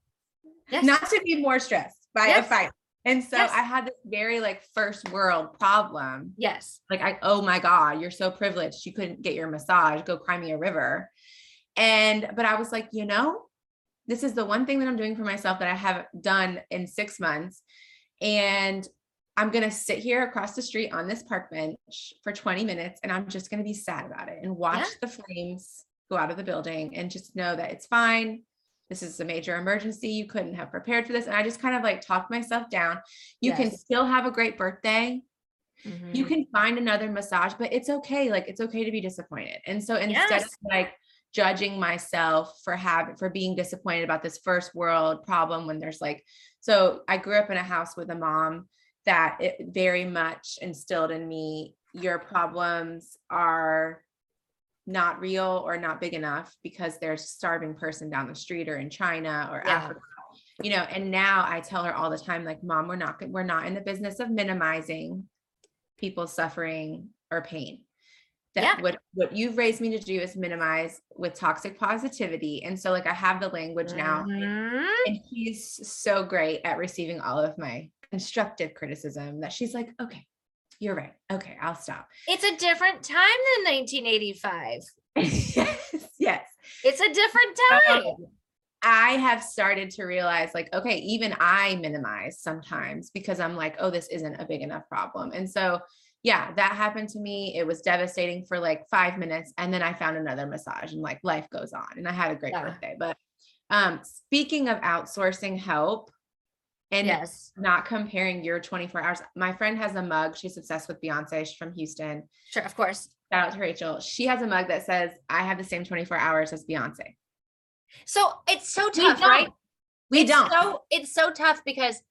Speaker 1: Yes.
Speaker 2: not to be more stressed by a fight. And so
Speaker 1: Yes.
Speaker 2: I had this very like first world problem.
Speaker 1: Yes.
Speaker 2: Like I, oh my God, you're so privileged. You couldn't get your massage, go cry me a river. And but I was like, you know, this is the one thing that I'm doing for myself that I haven't done in six months. And I'm going to sit here across the street on this park bench for 20 minutes and I'm just going to be sad about it and watch
Speaker 1: Yeah.
Speaker 2: the flames go out of the building and just know that it's fine. This is a major emergency. You couldn't have prepared for this. And I just kind of like talked myself down. You can still have a great birthday. You
Speaker 1: Mhm.
Speaker 2: can find another massage, but it's okay. Like it's okay to be disappointed. And so instead of like judging myself for having for being disappointed about this first world problem when there's like so I grew up in a house with a mom that it very much instilled in me your problems are not real or not big enough because there's a starving person down the street or in China or
Speaker 1: Yeah.
Speaker 2: Africa. You know, and now I tell her all the time, like, mom, we're not we're not in the business of minimizing people's suffering or pain. That
Speaker 1: Yeah.
Speaker 2: what what you've raised me to do is minimize with toxic positivity. And so like I have the language now
Speaker 1: Mhm.
Speaker 2: and he's so great at receiving all of my constructive criticism that she's like, okay, you're right. Okay, I'll stop.
Speaker 1: It's a different time than 1985.
Speaker 2: yes, yes.
Speaker 1: It's a different time.
Speaker 2: I have started to realize, like, okay, even I minimize sometimes because I'm like, oh, this isn't a big enough problem. And so, yeah, that happened to me. It was devastating for like five minutes. And then I found another massage and like life goes on. And I had a great
Speaker 1: Yeah.
Speaker 2: birthday. But um, speaking of outsourcing help and
Speaker 1: yes.
Speaker 2: not comparing your 24 hours, my friend has a mug. She's obsessed with Beyonce. She's from Houston.
Speaker 1: Sure. Of course.
Speaker 2: Shout out to Rachel. She has a mug that says, I have the same 24 hours as Beyonce.
Speaker 1: So it's so
Speaker 2: We
Speaker 1: tough, right?
Speaker 2: We
Speaker 1: it's
Speaker 2: don't.
Speaker 1: So it's so tough because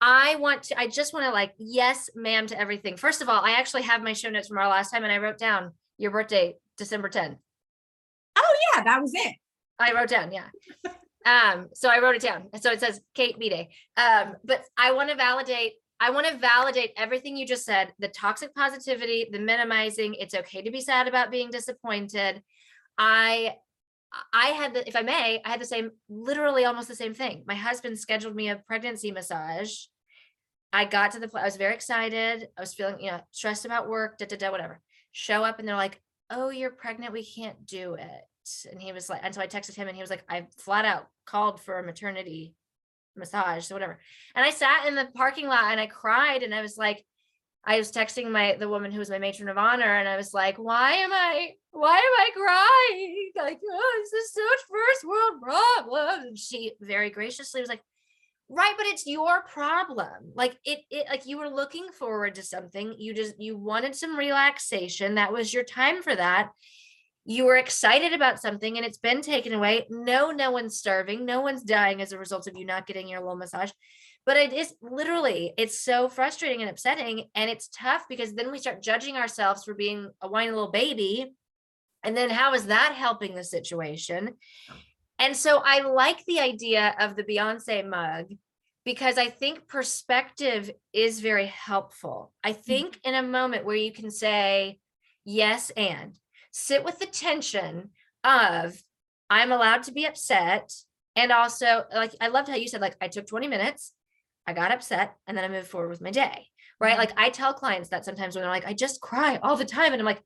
Speaker 1: I want to, I just want to like, yes, ma'am, to everything. First of all, I actually have my show notes from our last time and I wrote down your birthday, December 10th.
Speaker 2: oh, yeah, that was it.
Speaker 1: I wrote down, yeah. Um, so I wrote it down. So it says Kate B Day. Um, but I want to validate, I want to validate everything you just said, the toxic positivity, the minimizing, it's okay to be sad about being disappointed. I I had the, if I may, I had the same, literally almost the same thing. My husband scheduled me a pregnancy massage. I got to the place, I was very excited. I was feeling, you know, stressed about work, da da da, whatever. Show up and they're like, oh, you're pregnant. We can't do it. And he was like, and so I texted him and he was like, I flat out called for a maternity massage, so whatever. And I sat in the parking lot and I cried and I was like, I was texting my the woman who was my matron of honor, and I was like, "Why am I? Why am I crying? Like, oh, this is such first world problems." And she very graciously was like, "Right, but it's your problem. Like it, it, like you were looking forward to something. You just you wanted some relaxation. That was your time for that. You were excited about something, and it's been taken away. No, no one's starving. No one's dying as a result of you not getting your little massage." but it is literally it's so frustrating and upsetting and it's tough because then we start judging ourselves for being a whiny little baby and then how is that helping the situation and so i like the idea of the beyonce mug because i think perspective is very helpful i mm-hmm. think in a moment where you can say yes and sit with the tension of i'm allowed to be upset and also like i loved how you said like i took 20 minutes I got upset and then I moved forward with my day. Right.
Speaker 2: Mhm.
Speaker 1: Like I tell clients that sometimes when they're like, I just cry all the time. And I'm like,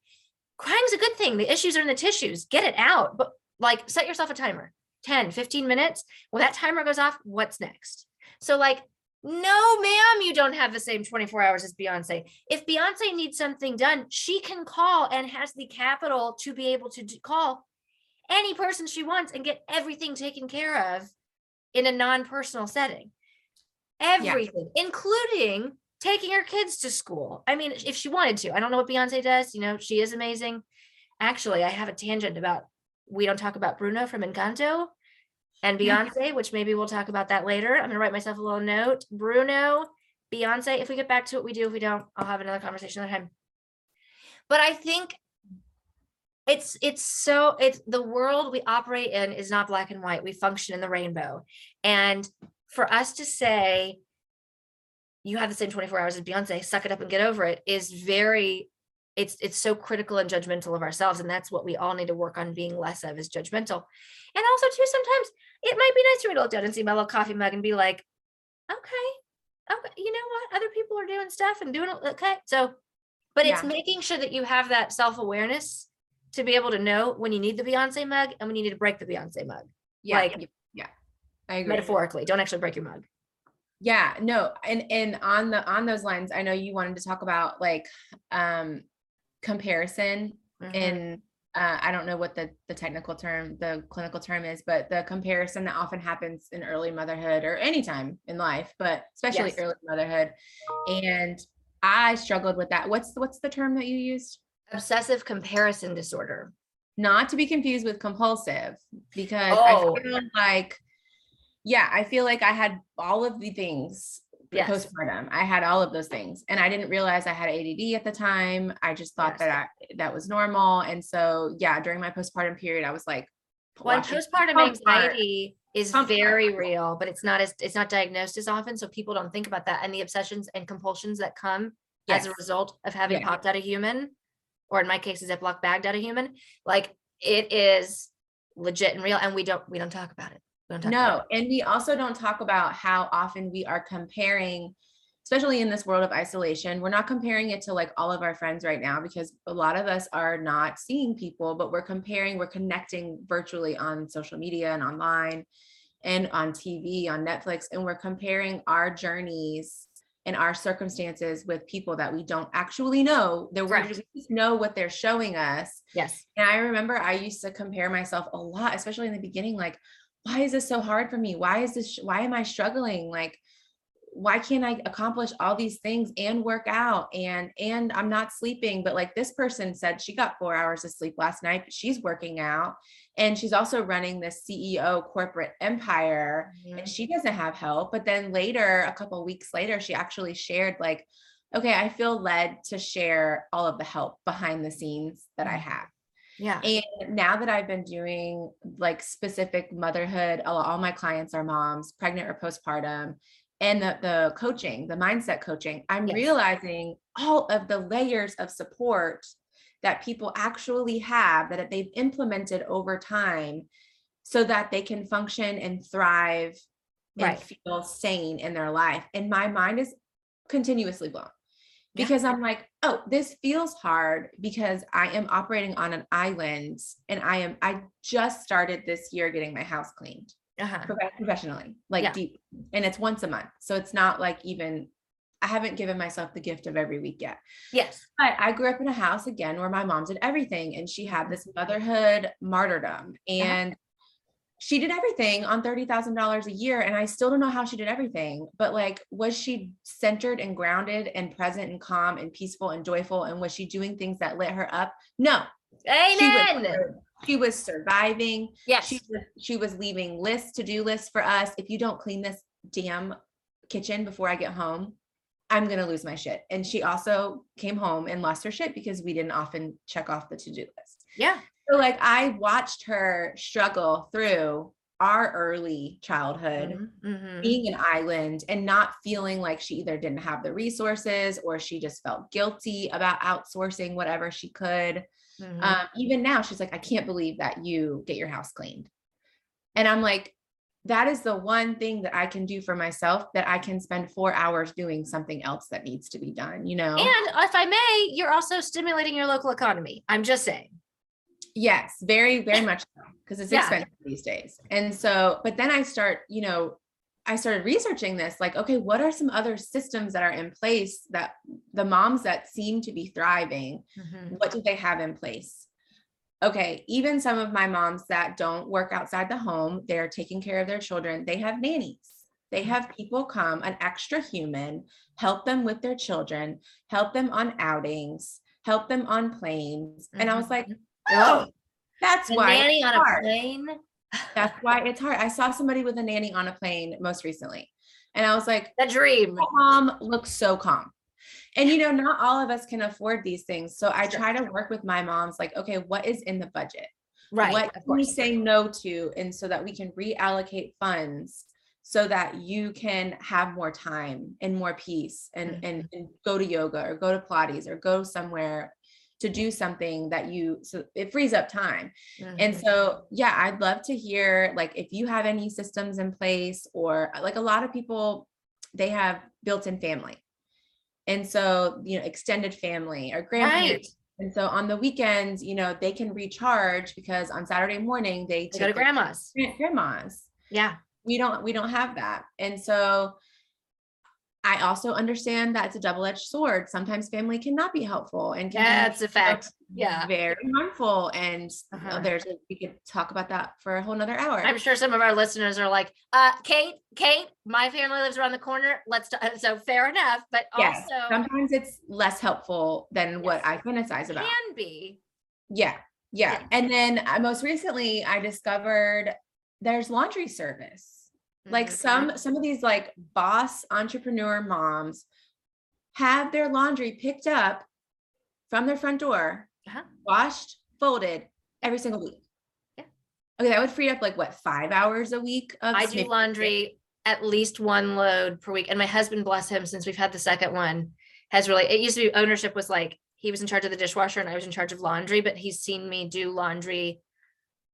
Speaker 1: crying's a good thing. The issues are in the tissues. Get it out. But like set yourself a timer. 10, 15 minutes. When that timer goes off, what's next? So, like, no, ma'am, you don't have the same 24 hours as Beyonce. If Beyonce needs something done, she can call and has the capital to be able to call any person she wants and get everything taken care of in a non personal setting. Everything, including taking her kids to school. I mean, if she wanted to, I don't know what Beyonce does. You know, she is amazing. Actually, I have a tangent about we don't talk about Bruno from Encanto and Beyonce, which maybe we'll talk about that later. I'm gonna write myself a little note. Bruno, Beyonce. If we get back to what we do. If we don't, I'll have another conversation another time. But I think it's it's so it's the world we operate in is not black and white. We function in the rainbow. And for us to say you have the same 24 hours as Beyonce, suck it up and get over it is very it's it's so critical and judgmental of ourselves and that's what we all need to work on being less of is judgmental. And also too sometimes it might be nice to look down and see my little coffee mug and be like, okay, okay, you know what? Other people are doing stuff and doing okay. So but it's making sure that you have that self-awareness to be able to know when you need the Beyonce mug and when you need to break the Beyonce mug,
Speaker 2: Yeah.
Speaker 1: like-
Speaker 2: yeah. I agree.
Speaker 1: metaphorically. Don't actually break your mug.
Speaker 2: Yeah, no, and and on the on those lines, I know you wanted to talk about like um comparison
Speaker 1: Mhm.
Speaker 2: in uh, I don't know what the the technical term, the clinical term is, but the comparison that often happens in early motherhood or anytime in life, but especially
Speaker 1: Yes.
Speaker 2: early motherhood. And I struggled with that. What's what's the term that you used?
Speaker 1: obsessive comparison disorder.
Speaker 2: Not to be confused with compulsive, because
Speaker 1: Oh.
Speaker 2: I feel like, yeah, I feel like I had all of the things
Speaker 1: Yes.
Speaker 2: postpartum. I had all of those things, and I didn't realize I had ADD at the time. I just thought
Speaker 1: Yes.
Speaker 2: that I, that was normal, and so yeah, during my postpartum period, I was like, watching
Speaker 1: postpartum anxiety is very real, but it's not as it's not diagnosed as often. So people don't think about that and the obsessions and compulsions that come as a result of having
Speaker 2: Yeah.
Speaker 1: popped out a human, or in my case, a Ziploc bagged out a human. Like it is legit and real, and we don't we don't talk about it. We don't talk about
Speaker 2: No, and we also don't talk about how often we are comparing, especially in this world of isolation. We're not comparing it to like all of our friends right now because a lot of us are not seeing people, but we're comparing, we're connecting virtually on social media and online and on TV, on Netflix, and we're comparing our journeys and our circumstances with people that we don't actually know. That we're
Speaker 1: Correct.
Speaker 2: just we just know what they're showing us.
Speaker 1: Yes.
Speaker 2: And I remember I used to compare myself a lot, especially in the beginning, like, why is this so hard for me? Why is this, why am I struggling? Like, why can't I accomplish all these things and work out and and I'm not sleeping but like this person said she got 4 hours of sleep last night but she's working out and she's also running this CEO corporate empire
Speaker 1: Mhm.
Speaker 2: and she doesn't have help but then later a couple weeks later she actually shared like okay I feel led to share all of the help behind the scenes that I have
Speaker 1: Yeah.
Speaker 2: and now that I've been doing like specific motherhood, all, all my clients are moms, pregnant or postpartum, and the, the coaching, the mindset coaching, I'm
Speaker 1: Yes.
Speaker 2: realizing all of the layers of support that people actually have that they've implemented over time so that they can function and thrive and feel sane in their life. And my mind is continuously blown
Speaker 1: Yeah.
Speaker 2: because I'm like, oh, this feels hard because I am operating on an island and I am, I just started this year getting my house cleaned
Speaker 1: Uh-huh.
Speaker 2: professionally, like
Speaker 1: Yeah.
Speaker 2: deep, and it's once a month. So it's not like even, I haven't given myself the gift of every week yet.
Speaker 1: Yes.
Speaker 2: But I grew up in a house again where my mom did everything and she had this motherhood martyrdom and she did everything on $30,000 a year. And I still don't know how she did everything, but like, was she centered and grounded and present and calm and peaceful and joyful? And was she doing things that lit her up? No. She was,
Speaker 1: Amen.
Speaker 2: she was surviving.
Speaker 1: Yes.
Speaker 2: She was, she was leaving lists, to-do lists for us. If you don't clean this damn kitchen before I get home, I'm gonna lose my shit. And she also came home and lost her shit because we didn't often check off the to-do list.
Speaker 1: Yeah.
Speaker 2: So like I watched her struggle through our early childhood
Speaker 1: Mhm, mhm.
Speaker 2: being an island and not feeling like she either didn't have the resources or she just felt guilty about outsourcing whatever she could.
Speaker 1: Mhm.
Speaker 2: Um, even now, she's like, I can't believe that you get your house cleaned. And I'm like, that is the one thing that I can do for myself that I can spend four hours doing something else that needs to be done, you know?
Speaker 1: And if I may, you're also stimulating your local economy. I'm just saying.
Speaker 2: Yes, very, very much so, because it's
Speaker 1: Yeah.
Speaker 2: expensive these days. And so, but then I start, you know, I started researching this, like, okay, what are some other systems that are in place that the moms that seem to be thriving,
Speaker 1: Mhm.
Speaker 2: what do they have in place? Okay, even some of my moms that don't work outside the home, they're taking care of their children, they have nannies. They have people come, an extra human, help them with their children, help them on outings, help them on planes. And I was like,
Speaker 1: Mhm.
Speaker 2: Oh, that's
Speaker 1: A
Speaker 2: why
Speaker 1: nanny
Speaker 2: it's
Speaker 1: on a
Speaker 2: hard.
Speaker 1: plane.
Speaker 2: That's why it's hard. I saw somebody with a nanny on a plane most recently. And I was like,
Speaker 1: The dream.
Speaker 2: "My mom looks so calm. And you know, not all of us can afford these things. So I
Speaker 1: Sure.
Speaker 2: try to work with my moms like, okay, what is in the budget?
Speaker 1: Right.
Speaker 2: What
Speaker 1: of
Speaker 2: can we
Speaker 1: course.
Speaker 2: say no to? And so that we can reallocate funds so that you can have more time and more peace and,
Speaker 1: Mm-hmm.
Speaker 2: and, and go to yoga or go to Pilates or go somewhere to do something that you, so it frees up time. And
Speaker 1: Mhm.
Speaker 2: so, yeah, I'd love to hear like if you have any systems in place or like a lot of people, they have built-in family. And so, you know, extended family or
Speaker 1: Right.
Speaker 2: grandparents. And so on the weekends, you know, they can recharge because on Saturday morning they
Speaker 1: They go to grandma's.
Speaker 2: grandmas.
Speaker 1: Yeah.
Speaker 2: We don't we don't have that. And so I also understand that it's a double-edged sword. Sometimes family cannot be helpful and can be
Speaker 1: That's a fact. Yeah.
Speaker 2: very harmful. And you know,
Speaker 1: Uh-huh.
Speaker 2: there's a- we could talk about that for a whole nother hour.
Speaker 1: I'm sure some of our listeners are like, uh, Kate, Kate, my family lives around the corner. Let's, t-" so fair enough, but
Speaker 2: Yes,
Speaker 1: also
Speaker 2: sometimes it's less helpful than what I fantasize about.
Speaker 1: can be.
Speaker 2: Yeah, yeah.
Speaker 1: Yeah.
Speaker 2: And then uh, most recently, I discovered there's laundry service. Like
Speaker 1: Mhm.
Speaker 2: some some of these like boss entrepreneur moms have their laundry picked up from their front door,
Speaker 1: Uh-huh.
Speaker 2: washed, folded every single week.
Speaker 1: Yeah.
Speaker 2: Okay, that would free up like what five hours a week of
Speaker 1: I do laundry at least one load per week. And my husband, bless him, since we've had the second one, has really, it used to be ownership was like, he was in charge of the dishwasher and I was in charge of laundry, but he's seen me do laundry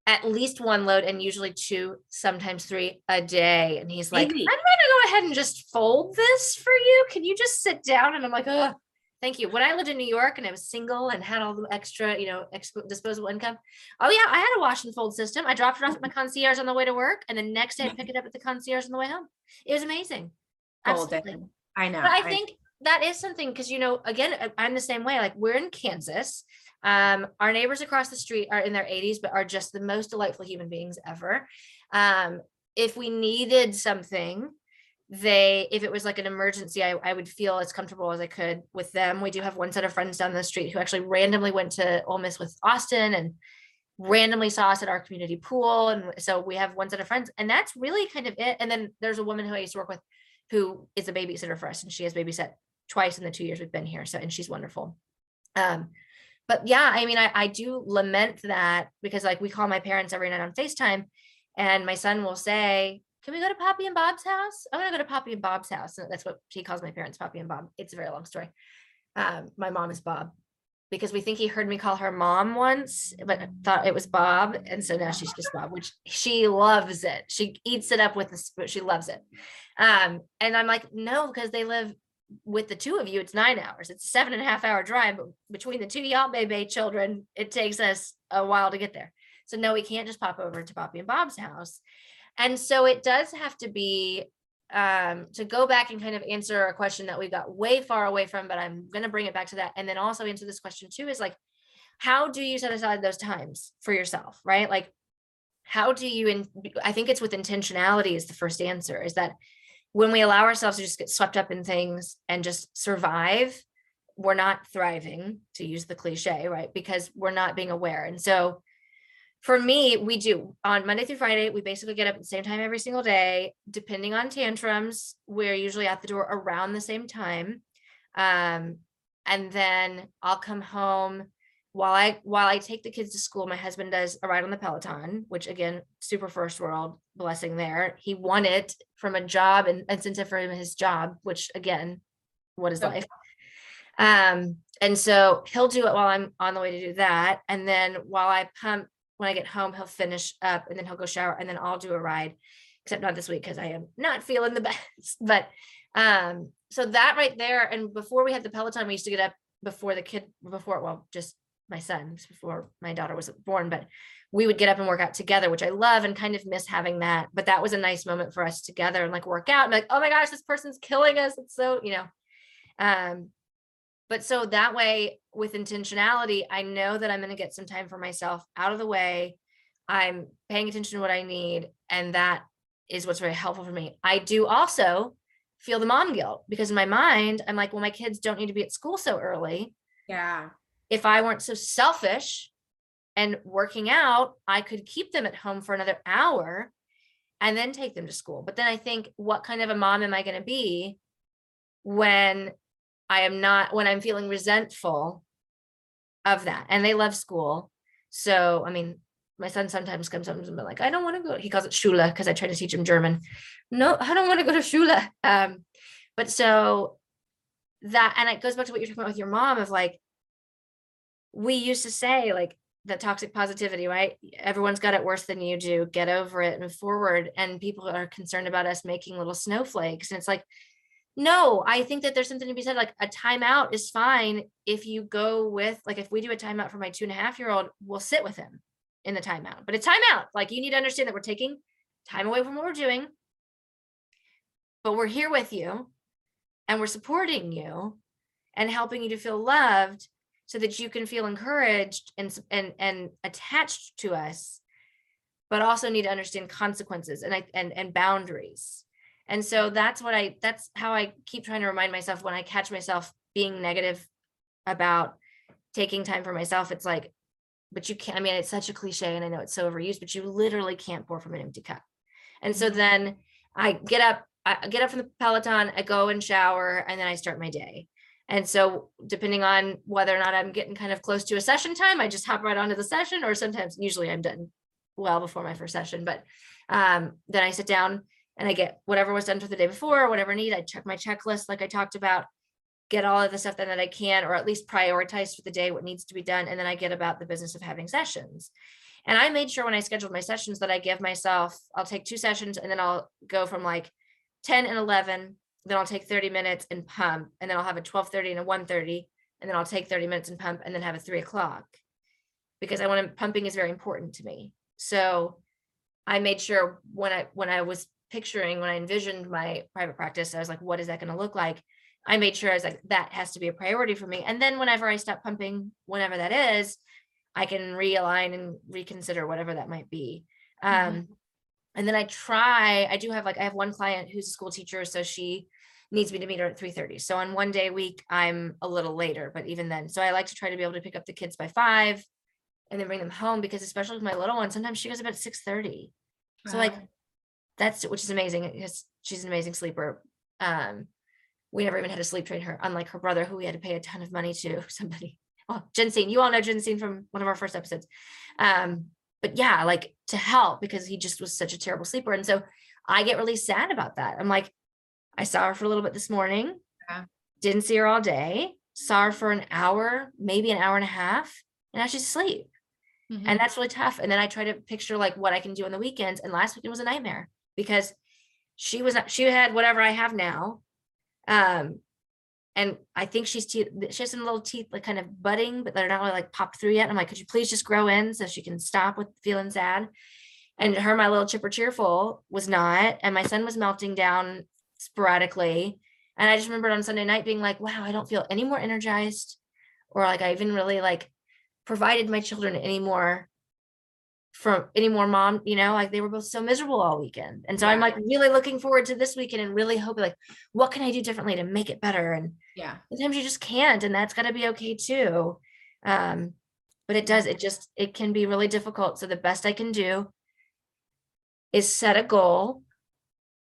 Speaker 1: at least one load and usually two, sometimes three a day. And he's like, I'm gonna go ahead and just fold this for you. Can you just sit down? And I'm like, oh, thank you. When I lived in New York and I was single and had all the extra, you know, exp- disposable income. Oh yeah, I had a wash and fold system. I dropped it off at my concierge on the way to work, and the next day I'd pick it up at the concierge on the way home. It was amazing. Absolutely.
Speaker 2: I know.
Speaker 1: But I think that is something because you know, again, I'm the same way. Like we're in Kansas. Um, our neighbors across the street are in their 80s, but are just the most delightful human beings ever. Um, if we needed something, they if it was like an emergency, I, I would feel as comfortable as I could with them. We do have one set of friends down the street who actually randomly went to Ole Miss with Austin and randomly saw us at our community pool. And so we have one set of friends, and that's really kind of it. And then there's a woman who I used to work with who is a babysitter for us, and she has babysat twice in the two years we've been here. So, and she's wonderful. Um, but yeah, I mean, I, I do lament that because like we call my parents every night on FaceTime, and my son will say, Can we go to Poppy and Bob's house? I'm gonna go to Poppy and Bob's house. And that's what he calls my parents, Poppy and Bob. It's a very long story. Um, my mom is Bob because we think he heard me call her mom once, but thought it was Bob. And so now she's just Bob, which she loves it. She eats it up with the spoon. She loves it. Um, and I'm like, no, because they live with the two of you, it's nine hours. It's a seven and a half hour drive, but between the two y'all baby children, it takes us a while to get there. So no, we can't just pop over to Poppy and Bob's house. And so it does have to be um to go back and kind of answer a question that we got way far away from, but I'm gonna bring it back to that. And then also answer this question too is like, how do you set aside those times for yourself? Right. Like how do you in I think it's with intentionality is the first answer, is that when we allow ourselves to just get swept up in things and just survive, we're not thriving, to use the cliche, right? Because we're not being aware. And so for me, we do on Monday through Friday, we basically get up at the same time every single day. Depending on tantrums, we're usually at the door around the same time. Um, and then I'll come home while I while I take the kids to school, my husband does a ride on the Peloton, which again, super first world blessing there. He won it from a job and incentive for him his job, which again, what is
Speaker 2: Okay.
Speaker 1: life? Um, and so he'll do it while I'm on the way to do that. And then while I pump, when I get home, he'll finish up and then he'll go shower and then I'll do a ride, except not this week because I am not feeling the best. But um, so that right there, and before we had the Peloton, we used to get up before the kid, before, well, just my son, before my daughter was born, but we would get up and work out together, which I love and kind of miss having that. But that was a nice moment for us together and like work out and like, oh my gosh, this person's killing us. It's so, you know. Um, but so that way with intentionality, I know that I'm going to get some time for myself out of the way. I'm paying attention to what I need. And that is what's very helpful for me. I do also feel the mom guilt because in my mind, I'm like, well, my kids don't need to be at school so early.
Speaker 2: Yeah.
Speaker 1: If I weren't so selfish and working out, I could keep them at home for another hour and then take them to school. But then I think, what kind of a mom am I going to be when I am not, when I'm feeling resentful of that? And they love school. So, I mean, my son sometimes comes up and be like, I don't want to go. He calls it Schule because I try to teach him German. No, I don't want to go to Schule. Um, but so that, and it goes back to what you're talking about with your mom of like, we used to say like that toxic positivity, right? Everyone's got it worse than you do. Get over it, and forward. And people are concerned about us making little snowflakes. And it's like, no, I think that there's something to be said. Like a timeout is fine if you go with, like, if we do a timeout for my two and a half year old, we'll sit with him in the timeout. But a timeout, like, you need to understand that we're taking time away from what we're doing, but we're here with you and we're supporting you and helping you to feel loved so that you can feel encouraged and and and attached to us but also need to understand consequences and I, and and boundaries. And so that's what i that's how i keep trying to remind myself when i catch myself being negative about taking time for myself it's like but you can't i mean it's such a cliche and i know it's so overused but you literally can't pour from an empty cup. And so
Speaker 2: Mhm.
Speaker 1: then i get up i get up from the peloton i go and shower and then i start my day and so depending on whether or not I'm getting kind of close to a session time, I just hop right onto the session or sometimes usually I'm done well before my first session, but um, then I sit down and I get whatever was done for the day before, or whatever I need. I check my checklist like I talked about, get all of the stuff done that I can, or at least prioritize for the day what needs to be done. And then I get about the business of having sessions. And I made sure when I scheduled my sessions that I give myself, I'll take two sessions and then I'll go from like 10 and 11 then I'll take 30 minutes and pump, and then I'll have a 12:30 and a 1:30, and then I'll take 30 minutes and pump, and then have a three o'clock. Because I want to pumping is very important to me. So I made sure when I when I was picturing, when I envisioned my private practice, I was like, what is that going to look like? I made sure I was like, that has to be a priority for me. And then whenever I stop pumping, whenever that is, I can realign and reconsider whatever that might be.
Speaker 2: Mhm.
Speaker 1: Um, and then I try, I do have like, I have one client who's a school teacher, so she needs me to meet her at three thirty. So on one day a week, I'm a little later, but even then, so I like to try to be able to pick up the kids by five and then bring them home because especially with my little one, sometimes she goes about six thirty. So like that's which is amazing because she's an amazing sleeper. Um, we never even had to sleep train her, unlike her brother, who we had to pay a ton of money to. Somebody, oh, Jensine, you all know Jensine from one of our first episodes. Um, but yeah, like to help because he just was such a terrible sleeper. And so I get really sad about that. I'm like, I saw her for a little bit this morning,
Speaker 2: Yeah.
Speaker 1: didn't see her all day, saw her for an hour, maybe an hour and a half, and now she's asleep
Speaker 2: Mhm.
Speaker 1: and that's really tough and then i try to picture like what i can do on the weekends and last weekend was a nightmare because she was she had whatever i have now um and i think she's she has some little teeth like kind of budding but they're not really like popped through yet. I'm like could you please just grow in so she can stop with feeling sad? And her my little chipper cheerful was not. And my son was melting down sporadically. And i just remembered on sunday night being like wow i don't feel any more energized or like i even really like provided my children any more from any more mom, you know, like they were both so miserable all weekend. And so I'm like really looking forward to this weekend and really hoping like, what can I do differently to make it better? And
Speaker 2: Yeah.
Speaker 1: sometimes you just can't, and that's gotta be okay too. Um, but it does, it just, it can be really difficult. So the best I can do is set a goal,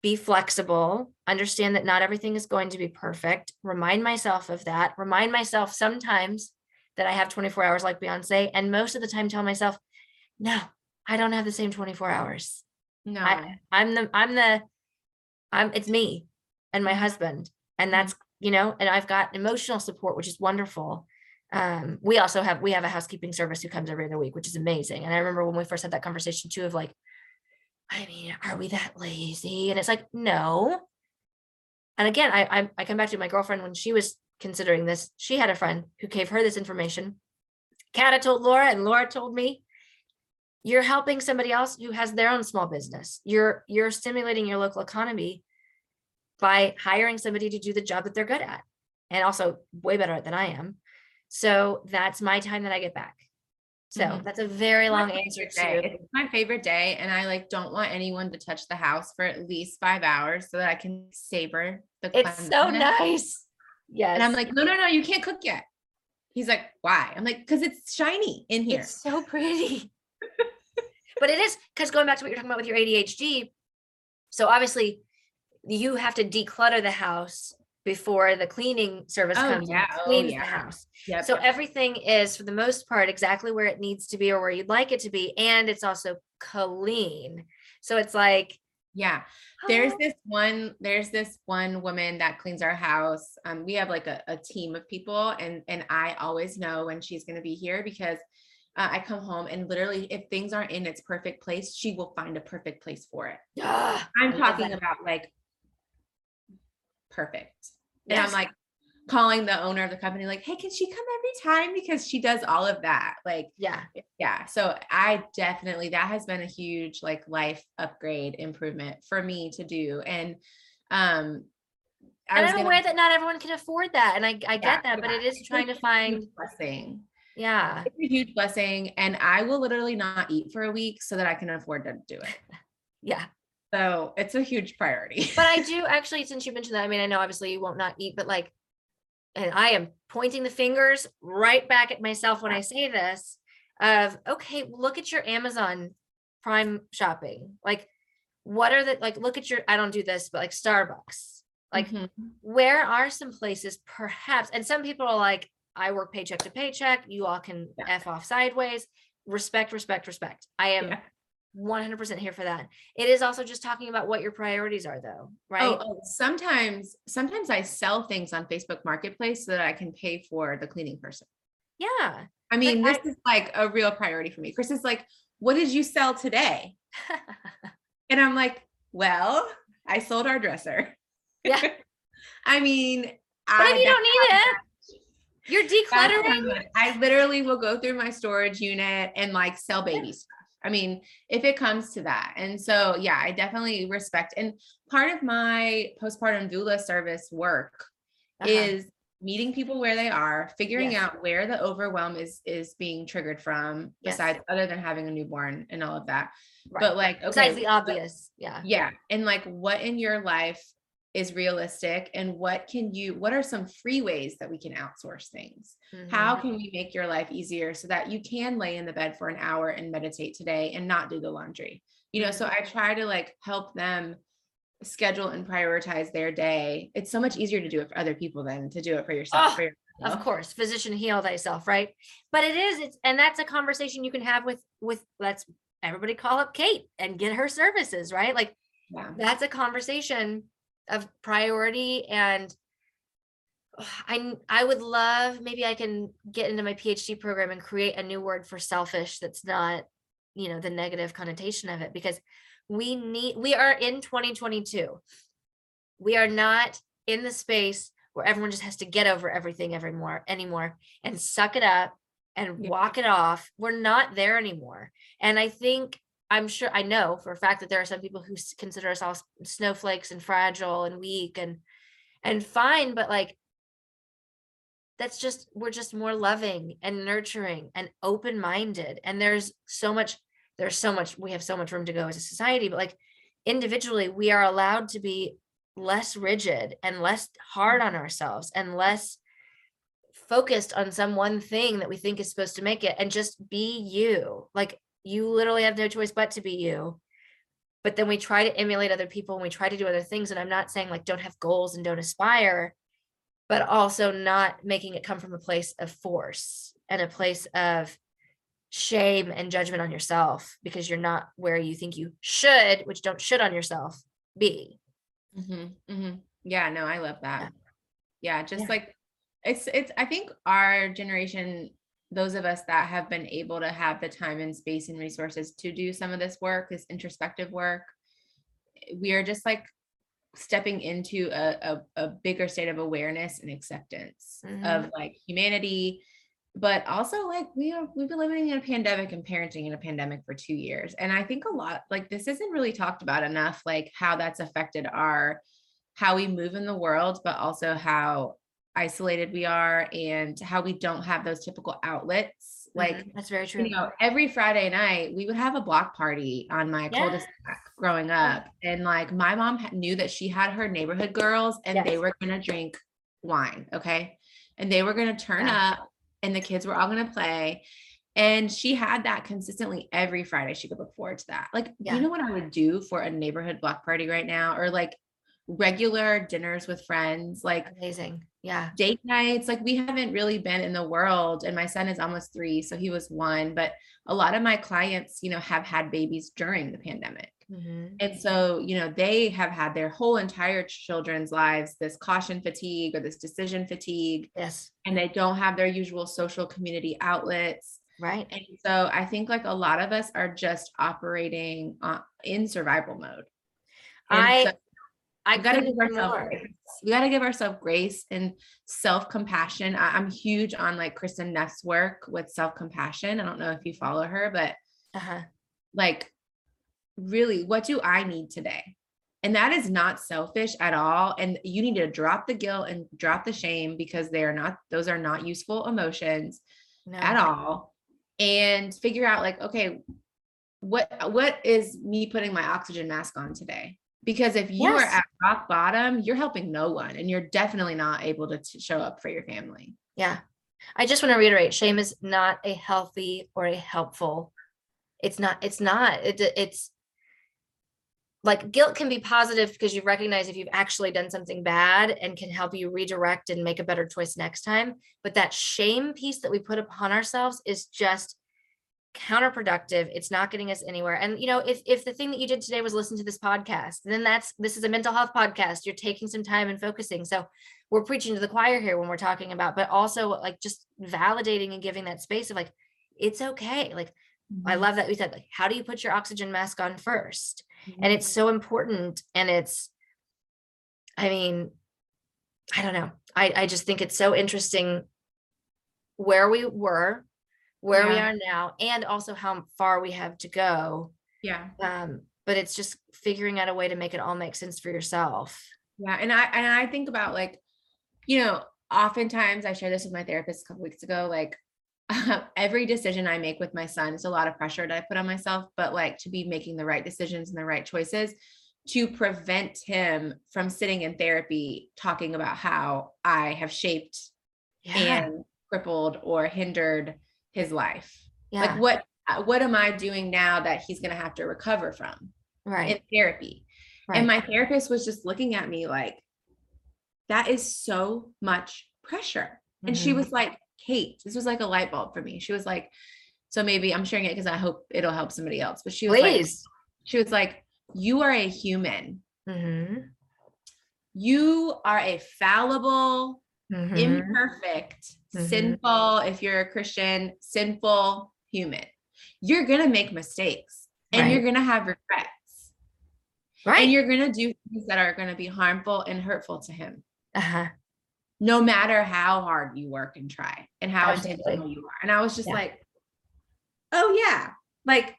Speaker 1: be flexible, understand that not everything is going to be perfect, remind myself of that, remind myself sometimes that I have 24 hours like Beyonce, and most of the time tell myself, no, I don't have the same 24 hours.
Speaker 2: No.
Speaker 1: I, I'm the, I'm the, I'm, it's me and my husband. And that's, you know, and I've got emotional support, which is wonderful. Um, we also have, we have a housekeeping service who comes every other week, which is amazing. And I remember when we first had that conversation too, of like, I mean, are we that lazy? And it's like, no. And again, I, I, I come back to my girlfriend when she was considering this, she had a friend who gave her this information, Kata told Laura and Laura told me, you're helping somebody else who has their own small business. You're you're stimulating your local economy by hiring somebody to do the job that they're good at and also way better at than I am. So that's my time that I get back. So
Speaker 2: Mhm.
Speaker 1: that's a very long answer
Speaker 2: day.
Speaker 1: to
Speaker 2: It's my favorite day, and I like don't want anyone to touch the house for at least five hours so that I can savor the.
Speaker 1: it's so nice. Yes.
Speaker 2: And I'm like, no, no, no, you can't cook yet. He's like, why? I'm like, because it's shiny in here.
Speaker 1: It's so pretty. But it is because going back to what you're talking about with your ADHD. So obviously, you have to declutter the house before the cleaning service
Speaker 2: Oh,
Speaker 1: comes
Speaker 2: yeah. Oh,
Speaker 1: cleans the house.
Speaker 2: Yep.
Speaker 1: So everything is, for the most part, exactly where it needs to be or where you'd like it to be, and it's also clean. So it's like
Speaker 2: yeah. There's
Speaker 1: oh,
Speaker 2: this one, there's this one woman that cleans our house. Um, we have like a, a team of people, and and I always know when she's gonna be here because uh, I come home and literally, if things aren't in its perfect place, she will find a perfect place for it. I'm talking about like perfect. And I'm like calling the owner of the company, like, hey, can she come every time? Because she does all of that. Like,
Speaker 1: yeah,
Speaker 2: yeah. So I definitely that has been a huge like life upgrade improvement for me to do. And um I
Speaker 1: and I'm
Speaker 2: gonna
Speaker 1: aware that not everyone can afford that, and I I
Speaker 2: Yeah,
Speaker 1: get that, but
Speaker 2: yeah.
Speaker 1: it is trying to find
Speaker 2: blessing.
Speaker 1: Yeah.
Speaker 2: It's a huge blessing. And I will literally not eat for a week so that I can afford to do it.
Speaker 1: Yeah.
Speaker 2: So it's a huge priority.
Speaker 1: But I do actually, since you mentioned that, I mean, I know obviously you won't not eat, but like, and I am pointing the fingers right back at myself when I say this of, okay, look at your Amazon Prime shopping. Like, what are the, like, look at your, I don't do this, but like Starbucks. Like,
Speaker 2: Mhm.
Speaker 1: where are some places perhaps, and some people are like, I work paycheck to paycheck, you all can
Speaker 2: Yeah.
Speaker 1: F off sideways. Respect, respect, respect. I am
Speaker 2: Yeah.
Speaker 1: 100% here for that. It is also just talking about what your priorities are, though, right?
Speaker 2: Oh, oh, sometimes sometimes I sell things on Facebook Marketplace so that I can pay for the cleaning person.
Speaker 1: Yeah.
Speaker 2: I mean,
Speaker 1: I-
Speaker 2: this is like a real priority for me. Chris is like, what did you sell today? And I'm like, well, I sold our dresser.
Speaker 1: Yeah.
Speaker 2: I mean,
Speaker 1: But
Speaker 2: I
Speaker 1: if you don't need it, you're decluttering.
Speaker 2: I literally will go through my storage unit and like sell baby stuff. I mean, if it comes to that. And so, yeah, I definitely respect. And part of my postpartum doula service work
Speaker 1: Uh-huh.
Speaker 2: is meeting people where they are, figuring
Speaker 1: Yes.
Speaker 2: out where the overwhelm is is being triggered from,
Speaker 1: Yes.
Speaker 2: besides other than having a newborn and all of that.
Speaker 1: Right.
Speaker 2: But like, okay,
Speaker 1: Besides the obvious. Yeah.
Speaker 2: yeah, and like what in your life is realistic, and what can you? What are some free ways that we can outsource things? How
Speaker 1: Mhm.
Speaker 2: can we make your life easier so that you can lay in the bed for an hour and meditate today and not do the laundry? You know, so I try to like help them schedule and prioritize their day. It's so much easier to do it for other people than to do it for yourself.
Speaker 1: Oh,
Speaker 2: for
Speaker 1: Of course, physician heal thyself, right? But it is, it's and that's a conversation you can have with with let's everybody call up Kate and get her services, right? Like
Speaker 2: Yeah.
Speaker 1: that's a conversation of priority and I I would love maybe I can get into my PhD program and create a new word for selfish that's not you know the negative connotation of it because we need we are in 2022 we are not in the space where everyone just has to get over everything evermore anymore and suck it up and
Speaker 2: Yeah.
Speaker 1: walk it off. We're not there anymore. And I think I'm sure I know for a fact that there are some people who consider us all snowflakes and fragile and weak and and fine, but like that's just we're just more loving and nurturing and open-minded. And there's so much, there's so much, we have so much room to go as a society, but like individually, we are allowed to be less rigid and less hard on ourselves and less focused on some one thing that we think is supposed to make it and just be you. Like you literally have no choice but to be you. But then we try to emulate other people and we try to do other things. And I'm not saying like don't have goals and don't aspire, but also not making it come from a place of force and a place of shame and judgment on yourself because you're not where you think you should, which don't should on yourself be.
Speaker 2: Mhm, mhm. Yeah, no, I love that. Yeah, just
Speaker 1: Yeah.
Speaker 2: like it's it's I think our generation, those of us that have been able to have the time and space and resources to do some of this work, this introspective work, we are just like stepping into a, a, a bigger state of awareness and acceptance
Speaker 1: Mhm.
Speaker 2: of like humanity, but also like we are we've been living in a pandemic and parenting in a pandemic for two years and i think a lot like this isn't really talked about enough like how that's affected our how we move in the world but also how isolated we are and how we don't have those typical outlets like
Speaker 1: Mhm, That's very true.
Speaker 2: you know every friday night we would have a block party on my
Speaker 1: Yeah.
Speaker 2: cul-de-sac growing up and like my mom knew that she had her neighborhood girls and they were going to drink wine okay and they were going to turn
Speaker 1: Yeah.
Speaker 2: up and the kids were all going to play and she had that consistently every friday she could look forward to that like
Speaker 1: Yeah.
Speaker 2: you know what i would do for a neighborhood block party right now or like regular dinners with friends like
Speaker 1: Amazing. Yeah.
Speaker 2: date nights like we haven't really been in the world and my son is almost three so he was one but a lot of my clients you know have had babies during the pandemic
Speaker 1: Mhm.
Speaker 2: and so you know they have had their whole entire children's lives this caution fatigue or this decision fatigue
Speaker 1: Yes.
Speaker 2: and they don't have their usual social community outlets
Speaker 1: Right.
Speaker 2: and so i think like a lot of us are just operating uh, in survival mode And
Speaker 1: I
Speaker 2: so-
Speaker 1: I
Speaker 2: gotta give ourselves. We gotta give ourselves grace and self-compassion. I, am huge on like Kristin Neff's work with self-compassion. I don't know if you follow her, but
Speaker 1: Uh-huh.
Speaker 2: like really, what do I need today? And that is not selfish at all. And you need to drop the guilt and drop the shame because they are not, those are not useful emotions
Speaker 1: No.
Speaker 2: at all. And figure out like, okay, what what is me putting my oxygen mask on today? Because if you are at rock bottom, you're helping no one and you're definitely not able to t- show up for your family.
Speaker 1: Yeah. I just want to reiterate shame is not a healthy or a helpful. It's not, it's not, it, it's like guilt can be positive because you recognize if you've actually done something bad and can help you redirect and make a better choice next time. But that shame piece that we put upon ourselves is just counterproductive. It's not getting us anywhere. And you know, if if the thing that you did today was listen to this podcast, then that's this is a mental health podcast. You're taking some time and focusing. So we're preaching to the choir here when we're talking about, but also like just validating and giving that space of like, it's okay. Like, I mm-hmm. love that we said, like, how do you put your oxygen mask on first? And mm-hmm. it's so important. And it's, I mean, I don't know. I, I just think it's so interesting where we were, where we are now, and also how far we have to go.
Speaker 2: yeah.
Speaker 1: Um, but it's just figuring out a way to make it all make sense for yourself.
Speaker 2: Yeah. And I and I think about like, you know, oftentimes I shared this with my therapist a couple weeks ago, like every decision I make with my son, it's a lot of pressure that I put on myself, but like to be making the right decisions and the right choices to prevent him from sitting in therapy talking about how I have shaped
Speaker 1: Yeah.
Speaker 2: and crippled or hindered his life.
Speaker 1: yeah.
Speaker 2: Like what uh, what am I doing now that he's going to have to recover from
Speaker 1: right.
Speaker 2: in therapy?
Speaker 1: right.
Speaker 2: And my therapist was just looking at me like that is so much pressure. And she
Speaker 1: Mhm.
Speaker 2: was like, "Kate, this was like a light bulb for me." She was like, so maybe I'm sharing it because I hope it'll help somebody else. But she was like, she was like, "You are a human.
Speaker 1: mm-hmm.
Speaker 2: You are a fallible,
Speaker 1: Mhm.
Speaker 2: imperfect,
Speaker 1: Mhm.
Speaker 2: sinful, if you're a Christian, sinful human. You're going to make mistakes and you're going to have regrets
Speaker 1: right.
Speaker 2: and you're going to do things that are going to be harmful and hurtful to him,
Speaker 1: uh-huh.
Speaker 2: no matter how hard you work and try and how
Speaker 1: Absolutely.
Speaker 2: intentional you are. And I was just
Speaker 1: Yeah.
Speaker 2: like, oh, yeah. Like,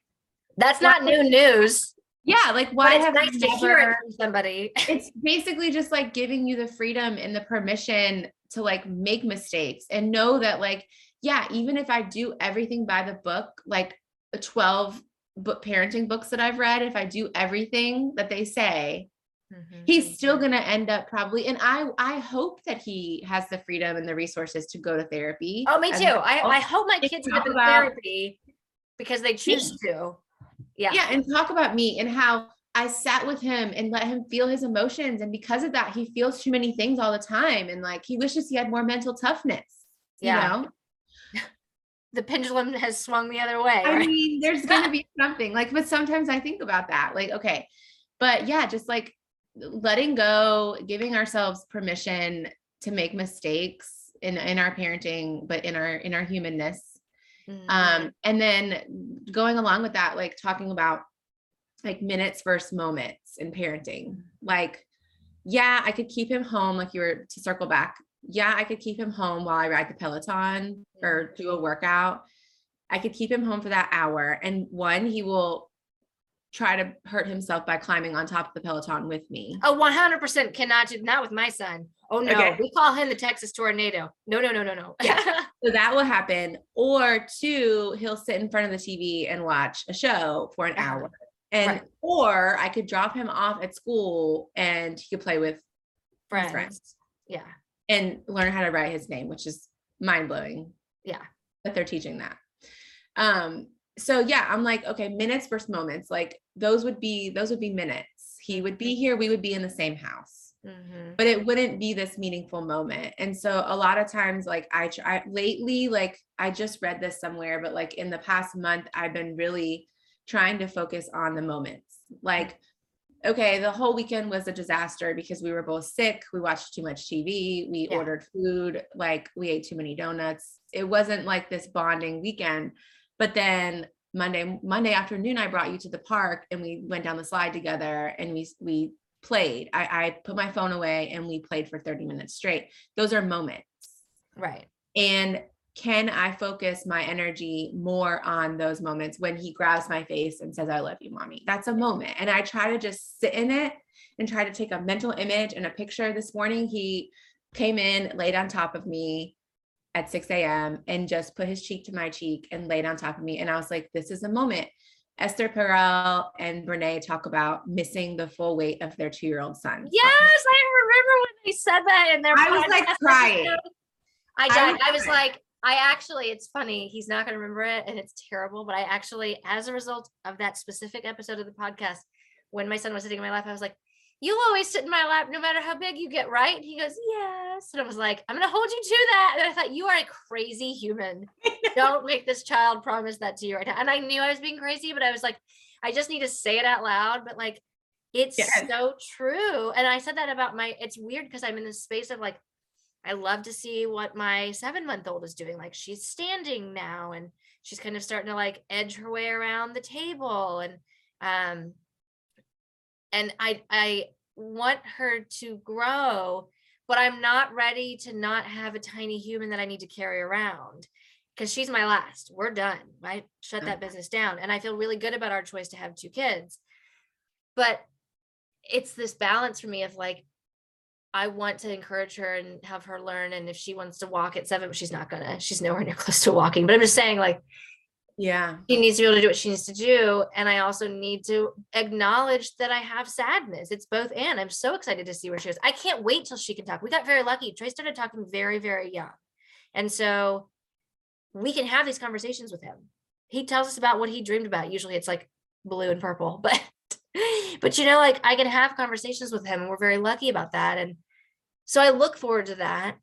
Speaker 1: That's not new news,
Speaker 2: yeah, like why
Speaker 1: it's
Speaker 2: have
Speaker 1: nice
Speaker 2: you
Speaker 1: to hear it
Speaker 2: never-
Speaker 1: from somebody.
Speaker 2: it's basically just like giving you the freedom and the permission to like make mistakes and know that like yeah even if i do everything by the book like 12 book parenting books that i've read if i do everything that they say
Speaker 1: Mm-hmm.
Speaker 2: he's still going to end up probably and i i hope that he has the freedom and the resources to go to therapy
Speaker 1: Oh, me too. I. I hope my kids
Speaker 2: talk
Speaker 1: end up in
Speaker 2: about-
Speaker 1: therapy because they choose to. Yeah.
Speaker 2: yeah and talk about me and how i sat with him and let him feel his emotions and because of that he feels too many things all the time and like he wishes he had more mental toughness
Speaker 1: Yeah.
Speaker 2: you know
Speaker 1: The pendulum has swung the other way.
Speaker 2: i
Speaker 1: right?
Speaker 2: mean there's gonna be something like but sometimes i think about that like okay but yeah just like letting go giving ourselves permission to make mistakes in in our parenting but in our in our humanness
Speaker 1: Mhm.
Speaker 2: um and then going along with that like talking about like minutes versus moments in parenting like yeah i could keep him home like you were to circle back yeah, I could keep him home while I ride the Peloton or do a workout. I could keep him home for that hour. And one, he will try to hurt himself by climbing on top of the Peloton with me.
Speaker 1: Oh, 100% cannot do not with my son. Oh no,
Speaker 2: Okay.
Speaker 1: we call him the Texas tornado. No, no, no, no, no.
Speaker 2: Yeah. So that will happen. Or two, he'll sit in front of the TV and watch a show for an
Speaker 1: Uh-huh.
Speaker 2: hour. And
Speaker 1: Right.
Speaker 2: or I could drop him off at school and he could play with
Speaker 1: friends.
Speaker 2: friends.
Speaker 1: Yeah.
Speaker 2: and learn how to write his name, which is mind blowing.
Speaker 1: Yeah.
Speaker 2: That they're teaching that. Um, so yeah, I'm like, okay, minutes versus moments. Like those would be those would be minutes. He would be here, we would be in the same house.
Speaker 1: Mhm.
Speaker 2: But it wouldn't be this meaningful moment. And so a lot of times, like I try lately, like I just read this somewhere, but like in the past month, I've been really trying to focus on the moments. Like, okay, the whole weekend was a disaster because we were both sick. We watched too much TV. We
Speaker 1: Yeah.
Speaker 2: ordered food. Like, we ate too many donuts. It wasn't like this bonding weekend. But then Monday, Monday afternoon, I brought you to the park and we went down the slide together and we we played. I, I put my phone away and we played for 30 minutes straight. Those are moments.
Speaker 1: Right.
Speaker 2: And can I focus my energy more on those moments when he grabs my face and says, I love you, mommy? That's a moment. And I try to just sit in it and try to take a mental image and a picture. This morning, he came in, laid on top of me at 6 a.m. and just put his cheek to my cheek and laid on top of me. And I was like, this is a moment. Esther Perel and Brene talk about missing the full weight of their two year old son.
Speaker 1: Yes, I remember when they said that in their
Speaker 2: I was, like, crying.
Speaker 1: I
Speaker 2: I
Speaker 1: died.
Speaker 2: was
Speaker 1: I was like, I actually, it's funny. He's not going to remember it and it's terrible. But I actually, as a result of that specific episode of the podcast, when my son was sitting in my lap, I was like, You'll always sit in my lap no matter how big you get, right? And he goes, Yes. And I was like, I'm going to hold you to that. And I thought, You are a crazy human. Don't make this child promise that to you right now. And I knew I was being crazy, but I was like, I just need to say it out loud. But like, it's
Speaker 2: Yes.
Speaker 1: so true. And I said that about my, it's weird because I'm in this space of like, I love to see what my seven month old is doing. Like she's standing now and she's kind of starting to like edge her way around the table. And um and I I want her to grow, but I'm not ready to not have a tiny human that I need to carry around because she's my last. We're done. I shut that business down. And I feel really good about our choice to have two kids. But it's this balance for me of like, I want to encourage her and have her learn. And if she wants to walk at seven, but she's not gonna, she's nowhere near close to walking. But I'm just saying, like,
Speaker 2: Yeah.
Speaker 1: she needs to be able to do what she needs to do. And I also need to acknowledge that I have sadness. It's both and I'm so excited to see where she is. I can't wait till she can talk. We got very lucky. Trey started talking very, very young. And so we can have these conversations with him. He tells us about what he dreamed about. Usually it's like blue and purple, but but you know, like I can have conversations with him and we're very lucky about that. And so I look forward to that.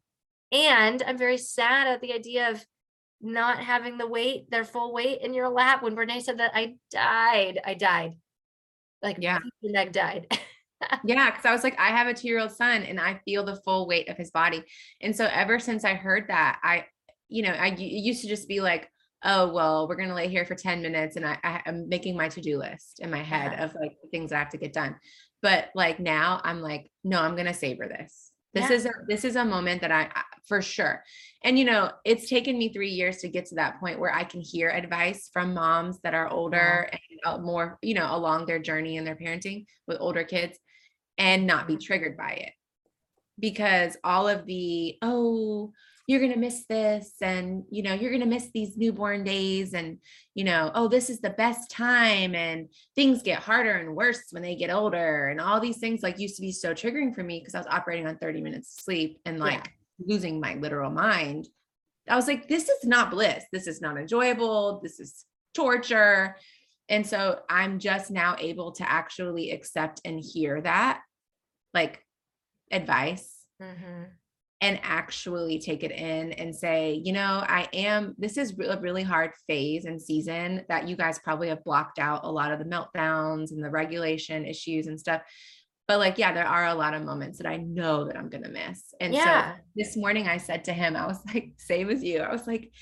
Speaker 1: And I'm very sad at the idea of not having the weight, their full weight in your lap. When Brene said that, I died. I died. Like
Speaker 2: Yeah.
Speaker 1: the neck died.
Speaker 2: Yeah, because I was like, I have a two year old son and I feel the full weight of his body. And so ever since I heard that, I, you know, I it used to just be like, oh, well, we're going to lay here for 10 minutes and I, I, I'm making my to do list in my head
Speaker 1: Yeah.
Speaker 2: of like things I have to get done. But like now I'm like, no, I'm going to savor this. This
Speaker 1: Yeah.
Speaker 2: is a this is a moment that I, I for sure. And you know, it's taken me 3 years to get to that point where I can hear advice from moms that are older and more, you know, along their journey in their parenting with older kids and not be triggered by it. Because all of the, oh, you're going to miss this and you know, you're going to miss these newborn days and you know, oh, this is the best time and things get harder and worse when they get older and all these things like used to be so triggering for me because I was operating on 30 minutes of sleep and
Speaker 1: Yeah.
Speaker 2: like losing my literal mind. I was like, this is not bliss. This is not enjoyable. This is torture. And so I'm just now able to actually accept and hear that like advice
Speaker 1: Mhm.
Speaker 2: And actually take it in and say, you know, I am, this is a really hard phase and season that you guys probably have blocked out a lot of the meltdowns and the regulation issues and stuff. But like, yeah, there are a lot of moments that I know that I'm going to miss. And
Speaker 1: Yeah.
Speaker 2: so this morning I said to him, I was like, same as you. I was like,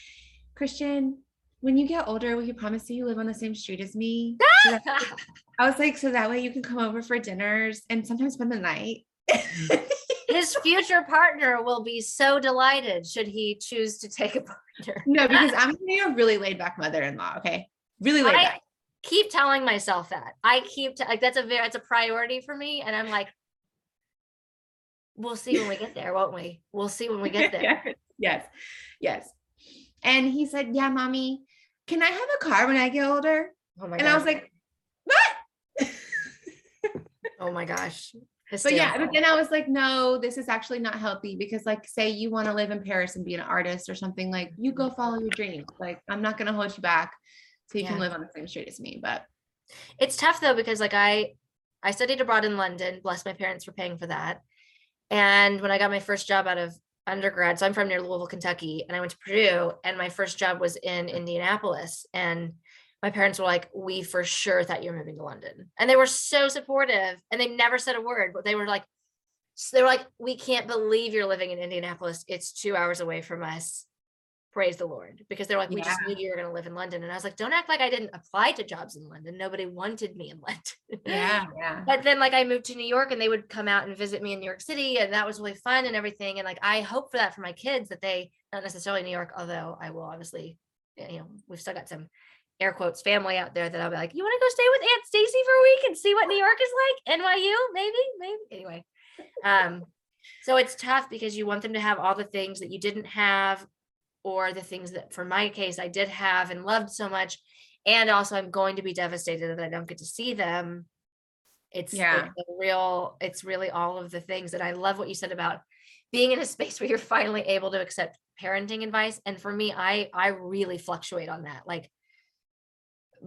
Speaker 2: Christian, when you get older, will you promise you live on the same street as me? So I was like, so that way you can come over for dinners and sometimes spend the night. Mm.
Speaker 1: His future partner will be so delighted should he choose to take a partner.
Speaker 2: No, because I'm gonna be a really laid back mother-in-law. Okay, really laid back.
Speaker 1: I
Speaker 2: back.
Speaker 1: keep telling myself that. I keep t- like that's a very it's a priority for me, and I'm like, we'll see when we get there, won't we? We'll see when we get there.
Speaker 2: yes, yes, yes. And he said, "Yeah, mommy, can I have a car when I get older?"
Speaker 1: Oh my
Speaker 2: And I was like, "What?"
Speaker 1: oh my gosh.
Speaker 2: But yeah, but then I was like, no, this is actually not healthy because, like, say you want to live in Paris and be an artist or something, like, you go mm-hmm. follow your dreams. Like, I'm not gonna hold you back so you can live on the same street as me. But
Speaker 1: it's tough though because like I I studied abroad in London. Bless my parents for paying for that. And when I got my first job out of undergrad, so I'm from near Louisville, Kentucky, and I went to Purdue, and my first job was in Indianapolis. And my parents were like, "We for sure thought you were moving to London," and they were so supportive, and they never said a word, but they were like, so they were like, "We can't believe you're living in Indianapolis. It's two hours away from us." Praise the Lord, because they're like, "We just knew you were going to live in London," and I was like, "Don't act like I didn't apply to jobs in London. Nobody wanted me in London."
Speaker 2: yeah, yeah.
Speaker 1: but then like I moved to New York and they would come out and visit me in New York City and that was really fun and everything and like I hope for that for my kids that they not necessarily New York although I will obviously eh, you know we've still got some air quotes family out there that I'll be like you want to go stay with Aunt Stacy for a week and see what New York is like? NYU maybe maybe? Anyway um so it's tough because you want them to have all the things that you didn't have or the things that for my case I did have and loved so much and also I'm going to be devastated that I don't get to see them. It's
Speaker 2: Yeah.
Speaker 1: it's real it's really all of the things and I love what you said about being in a space where you're finally able to accept parenting advice and for me I I really fluctuate on that like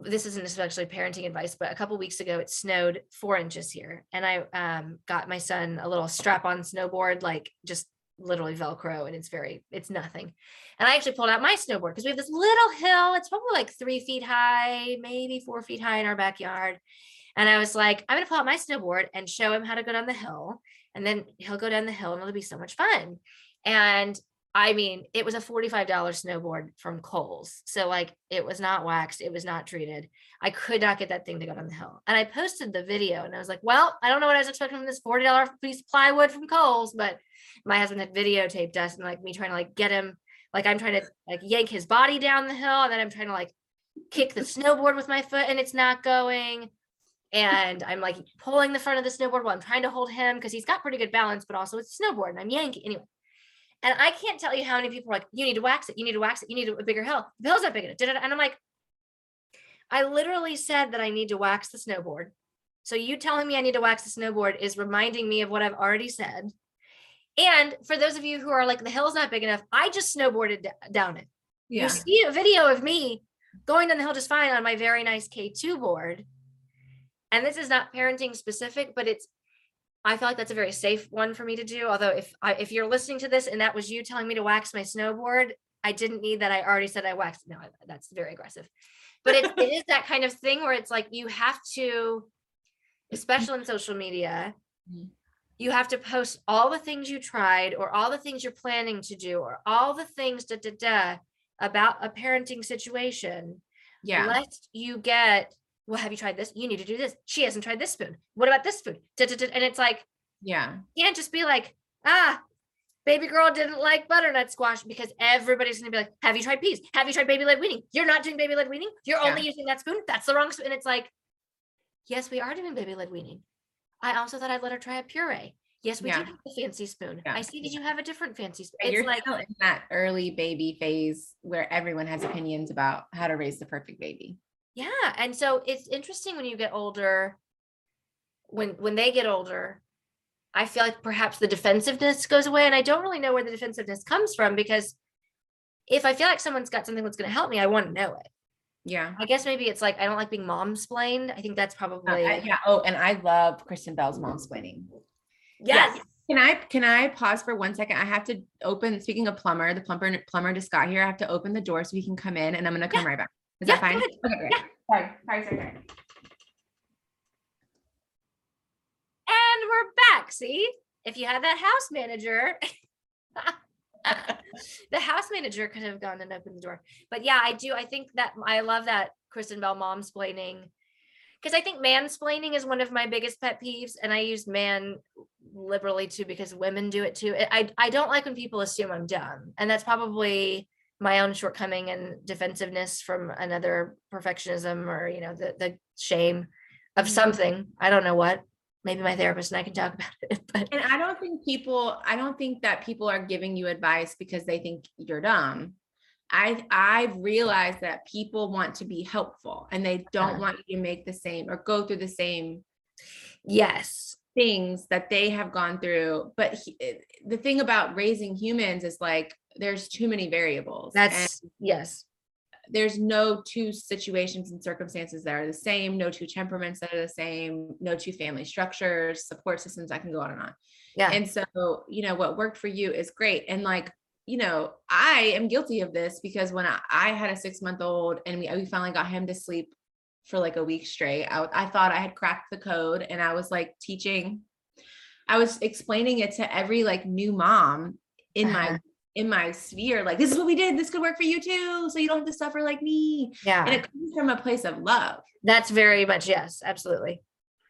Speaker 1: this isn't especially parenting advice but a couple weeks ago it snowed four inches here and I um got my son a little strap on snowboard like just literally velcro and it's very it's nothing and I actually pulled out my snowboard because we have this little hill it's probably like three feet high maybe four feet high in our backyard and I was like, I'm gonna pull out my snowboard and show him how to go down the hill. And then he'll go down the hill and it'll be so much fun. And I mean, it was a $45 snowboard from Kohl's. So like it was not waxed, it was not treated. I could not get that thing to go down the hill. And I posted the video and I was like, well, I don't know what I was expecting from this $40 piece of plywood from Kohl's, but my husband had videotaped us and like me trying to like get him, like I'm trying to like yank his body down the hill and then I'm trying to like kick the snowboard with my foot and it's not going and I'm like pulling the front of the snowboard while I'm trying to hold him because he's got pretty good balance, but also it's a snowboard and I'm yanking anyway. And I can't tell you how many people are like, you need to wax it, you need to wax it, you need a bigger hill. The hill's not big enough. And I'm like, I literally said that I need to wax the snowboard. So you telling me I need to wax the snowboard is reminding me of what I've already said. And for those of you who are like, the hill's not big enough, I just snowboarded d- down it.
Speaker 2: Yeah.
Speaker 1: You see a video of me going down the hill just fine on my very nice K2 board. And this is not parenting specific, but it's I feel like that's a very safe one for me to do. Although if I if you're listening to this and that was you telling me to wax my snowboard, I didn't need that. I already said I waxed. No, that's very aggressive. But it, it is that kind of thing where it's like you have to, especially in social media,
Speaker 2: Mhm.
Speaker 1: you have to post all the things you tried or all the things you're planning to do or all the things da da da about a parenting situation
Speaker 2: Yeah.
Speaker 1: lest you get well have you tried this? You need to do this. She hasn't tried this spoon what about this food? And it's like
Speaker 2: Yeah.
Speaker 1: you can't just be like ah baby girl didn't like butternut squash because everybody's gonna be like have you tried peas? Have you tried baby led weaning? You're not doing baby led weaning? You're
Speaker 2: Yeah.
Speaker 1: only using that spoon? That's the wrong spoon and it's like yes we are doing baby led weaning. I also thought i'd let her try a puree. Yes we
Speaker 2: Yeah.
Speaker 1: do have a fancy spoon.
Speaker 2: Yeah.
Speaker 1: i see that you have a different fancy spoon it's
Speaker 2: You're
Speaker 1: like
Speaker 2: in that early baby phase where everyone has opinions about how to raise the perfect baby.
Speaker 1: Yeah, and so it's interesting when you get older. When when they get older, I feel like perhaps the defensiveness goes away, and I don't really know where the defensiveness comes from because if I feel like someone's got something that's going to help me, I want to know it.
Speaker 2: Yeah.
Speaker 1: I guess maybe it's like I don't like being mom splained. I think that's
Speaker 2: Uh,
Speaker 1: probably
Speaker 2: I- yeah. Oh, and I love Kristen Bell's mom splaining.
Speaker 1: yes.
Speaker 2: Can I can I pause for one second? I have to open. Speaking of plumber, the plumber plumber just got here. I have to open the door so he can come in, and I'm gonna come right back. Is
Speaker 1: Yeah,
Speaker 2: that fine? Okay, great. Sorry, sorry, sorry, sorry.
Speaker 1: And we're back. See, if you had that house manager, the house manager could have gone and opened the door. But yeah, I do. I think that I love that Kristen Bell mom splaining because I think mansplaining is one of my biggest pet peeves, and I use man liberally too because women do it too. I- I don't like when people assume I'm dumb, and that's probably my own shortcoming and defensiveness from another perfectionism or you know the the shame of
Speaker 2: Mhm.
Speaker 1: something. I don't know what. Maybe my therapist and I can talk about it. But
Speaker 2: And I don't think people, I don't think that people are giving you advice because they think you're dumb. I I've realized that people want to be helpful and they don't
Speaker 1: Uh-huh.
Speaker 2: want you to make the same or go through the same
Speaker 1: yes,
Speaker 2: things that they have gone through. But he, eh, the thing about raising humans is like there's too many variables. and
Speaker 1: that's yes,
Speaker 2: there's no two situations and circumstances that are the same, no two temperaments that are the same, no two family structures, support systems. I can go on and on.
Speaker 1: yeah,
Speaker 2: And so, you know, what worked for you is great. And like, you know, I am guilty of this because when I, I had a six month old and we, we finally got him to sleep for like a week straight, I, I thought I had cracked the code and I was like teaching, I was explaining it to every like new mom in
Speaker 1: Uh-huh.
Speaker 2: my in my sphere like this is what we did this could work for you too so you don't have to suffer like me
Speaker 1: yeah.
Speaker 2: and it comes from a place of love
Speaker 1: that's very much yes, absolutely.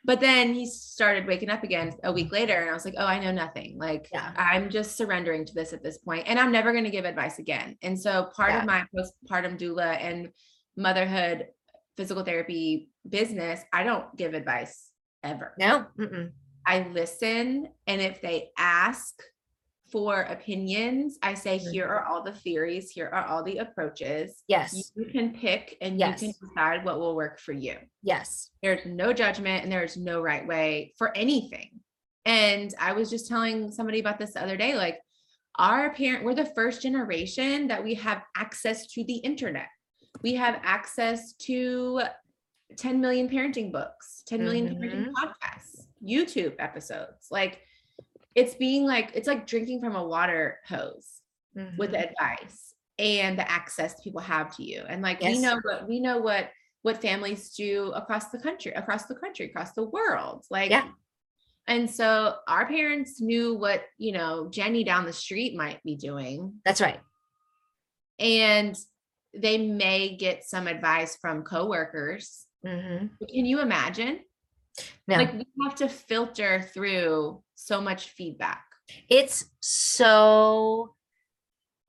Speaker 2: but then he started waking up again a week later and i was like oh i know nothing like
Speaker 1: Yeah.
Speaker 2: i'm just surrendering to this at this point and i'm never going to give advice again and so part
Speaker 1: Yeah.
Speaker 2: of my postpartum doula and motherhood physical therapy business i don't give advice ever
Speaker 1: No, mm-mm.
Speaker 2: i listen and if they ask for opinions i say
Speaker 1: Mhm.
Speaker 2: here are all the theories here are all the approaches
Speaker 1: yes,
Speaker 2: you can pick and
Speaker 1: Yes.
Speaker 2: you can decide what will work for you
Speaker 1: yes,
Speaker 2: there's no judgment and there's no right way for anything. And I was just telling somebody about this the other day like, our parent, we're the first generation that we have access to the internet. We have access to 10 million parenting books, 10 million parenting podcasts, YouTube episodes. Like, it's being like, it's like drinking from a water hose with
Speaker 1: mhm.
Speaker 2: advice and the access people have to you and like we know what we know what what families do across the country across the country across the world like
Speaker 1: Yeah.
Speaker 2: and so our parents knew what you know jenny down the street might be doing
Speaker 1: that's right.
Speaker 2: and they may get some advice from coworkers
Speaker 1: Mhm.
Speaker 2: Can you imagine
Speaker 1: No.
Speaker 2: like we have to filter through so much feedback.
Speaker 1: It's so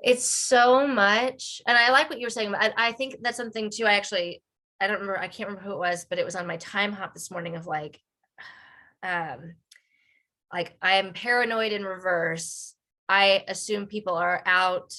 Speaker 1: it's so much and i like what you were saying but I, I think that's something too i actually i don't remember i can't remember who it was but it was on my Timehop this morning of like um like i am paranoid in reverse. I assume people are out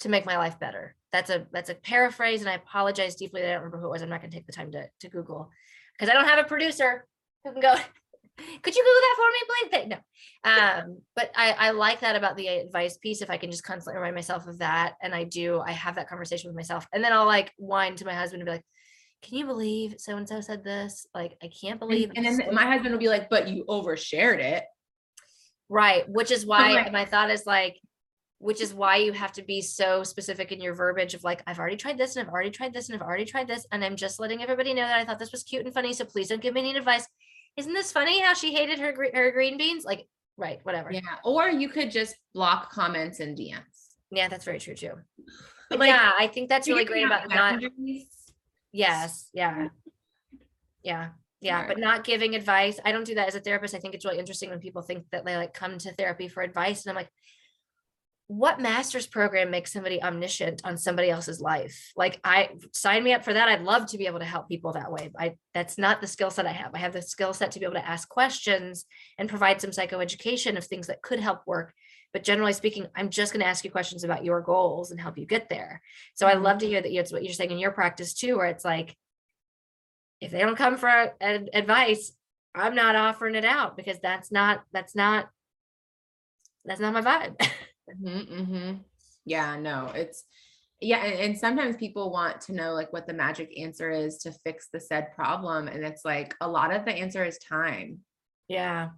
Speaker 1: to make my life better. That's a that's a paraphrase and i apologize deeply that i don't remember who it was. I'm not going to take the time to, to google because i don't have a producer who can go could you google that for me please? Thank- no. Um but i i like that about the advice piece if i can just constantly remind myself of that and i do i have that conversation with myself and then i'll like whine to my husband and be like can you believe so and so said this? Like i can't believe
Speaker 2: and, and then my husband will be like but you overshared it.
Speaker 1: Right which is why my thought is like which is why you have to be so specific in your verbiage of like i've already tried this and i've already tried this and i've already tried this and i'm just letting everybody know that i thought this was cute and funny so please don't give me any advice isn't this funny how she hated her gre- her green beans like right whatever
Speaker 2: Yeah. Or you could just block comments and DMs.
Speaker 1: Yeah, that's very true too. But
Speaker 2: Like,
Speaker 1: yeah, I think that's really great about not, yes, yeah. Yeah, yeah, but not giving advice. I don't do that as a therapist. I think it's really interesting when people think that they like come to therapy for advice. And I'm like, what master's program makes somebody omniscient on somebody else's life? Like I sign me up for that. I'd love to be able to help people that way. I that's not the skill set I have. I have the skill set to be able to ask questions and provide some psychoeducation of things that could help work. But generally speaking, I'm just going to ask you questions about your goals and help you get there. So I love to mm-hmm. hear that it's what you're saying in your practice too, where it's like, if they don't come for advice, I'm not offering it out because that's not that's not that's not my vibe.
Speaker 2: Mhm, mhm. Yeah, no, it's yeah, and, and sometimes people want to know like what the magic answer is to fix the said problem. And it's like a lot of the answer is time.
Speaker 1: yeah.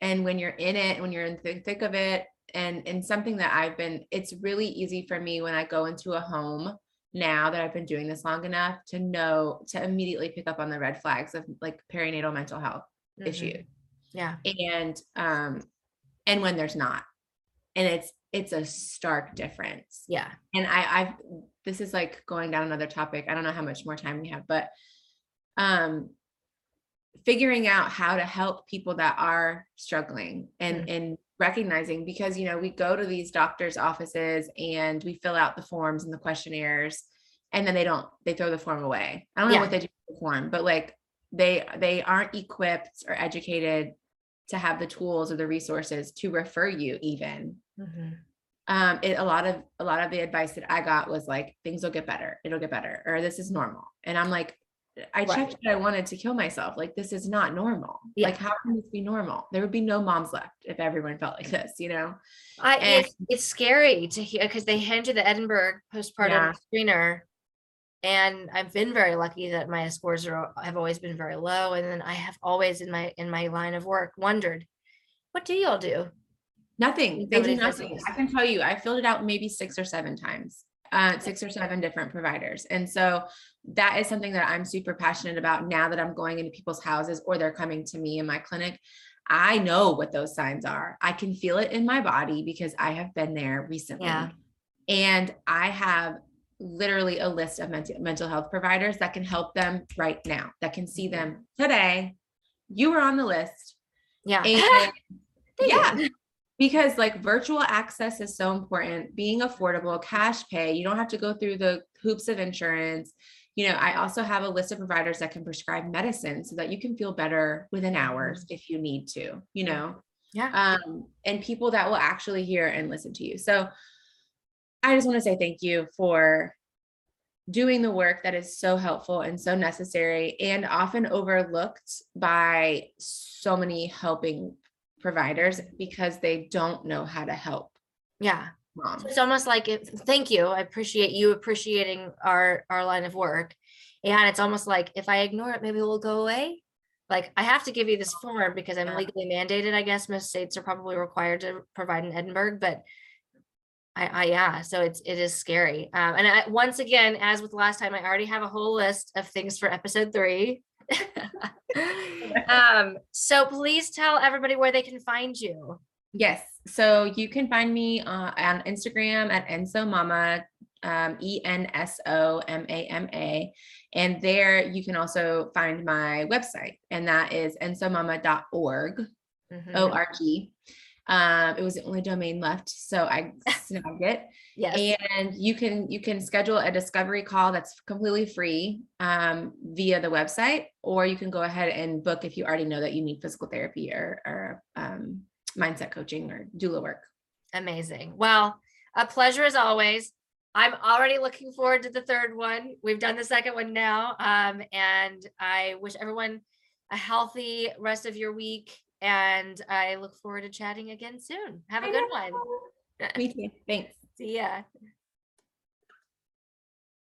Speaker 2: And when you're in it, when you're in the thick of it, and and something that I've been, it's really easy for me when I go into a home now that I've been doing this long enough to know to immediately pick up on the red flags of like perinatal mental health
Speaker 1: Mhm.
Speaker 2: issue.
Speaker 1: Yeah.
Speaker 2: and um and when there's not and it's it's a stark difference.
Speaker 1: Yeah.
Speaker 2: and i i this is like going down another topic. I don't know how much more time we have but um figuring out how to help people that are struggling and
Speaker 1: Mm.
Speaker 2: and recognizing because you know we go to these doctors offices and we fill out the forms and the questionnaires and then they don't they throw the form away. I don't know what they do with the form but like they they aren't equipped or educated to have the tools or the resources to refer you even
Speaker 1: Mhm.
Speaker 2: um it, a lot of a lot of the advice that i got was like things will get better it'll get better or this is normal and i'm like i
Speaker 1: Right.
Speaker 2: checked that i wanted to kill myself like this is not normal
Speaker 1: Yeah.
Speaker 2: like how can this be normal there would be no moms left if everyone felt like this you know
Speaker 1: I,
Speaker 2: And-
Speaker 1: it's, it's scary to hear because they hand you the Edinburgh postpartum
Speaker 2: Yeah.
Speaker 1: screener. And I've been very lucky that my scores are have always been very low. And then I have always in my in my line of work wondered, what do y'all do?
Speaker 2: Nothing. They do nothing. i can tell you i filled it out maybe six or seven times uh six or seven different providers. And so that is something that i'm super passionate about now that i'm going into people's houses or they're coming to me in my clinic. I know what those signs are. I can feel it in my body because i have been there recently.
Speaker 1: Yeah.
Speaker 2: and i have literally a list of mental mental health providers that can help them right now that can see them today. You were on the list.
Speaker 1: Yeah.
Speaker 2: and yeah. Because like virtual access is so important. Being affordable cash pay you don't have to go through the hoops of insurance. You know i also have a list of providers that can prescribe medicine so that you can feel better within hours if you need to you know?
Speaker 1: Yeah.
Speaker 2: um and people that will actually hear and listen to you. So i just want to say thank you for doing the work that is so helpful and so necessary and often overlooked by so many helping providers because they don't know how to help
Speaker 1: Yeah.
Speaker 2: moms.
Speaker 1: So It's almost like if, thank you. I appreciate you appreciating our our line of work. And it's almost like if I ignore it, maybe it will go away. Like I have to give you this form because I'm
Speaker 2: Yeah.
Speaker 1: legally mandated. I guess most states are probably required to provide in Edinburgh, but I, I yeah, so it's it is scary. Um, and I, once again, as with last time, I already have a whole list of things for episode three. um, so please tell everybody where they can find you.
Speaker 2: Yes. So you can find me uh, on Instagram at Enso Mama, um, E N S O M A M A. And there you can also find my website, and that is ensomama.org.
Speaker 1: Mhm.
Speaker 2: O R G. Um, it was the only domain left, so I snagged it.
Speaker 1: Yes.
Speaker 2: And you can you can schedule a discovery call that's completely free um, via the website, or you can go ahead and book if you already know that you need physical therapy or, or um, mindset coaching or doula work.
Speaker 1: Amazing. Well, a pleasure as always. I'm already looking forward to the third one. We've done the second one now. Um, and I wish everyone a healthy rest of your week. And I look forward to chatting again soon. Have a good one.
Speaker 2: Me too. Thanks.
Speaker 1: See ya.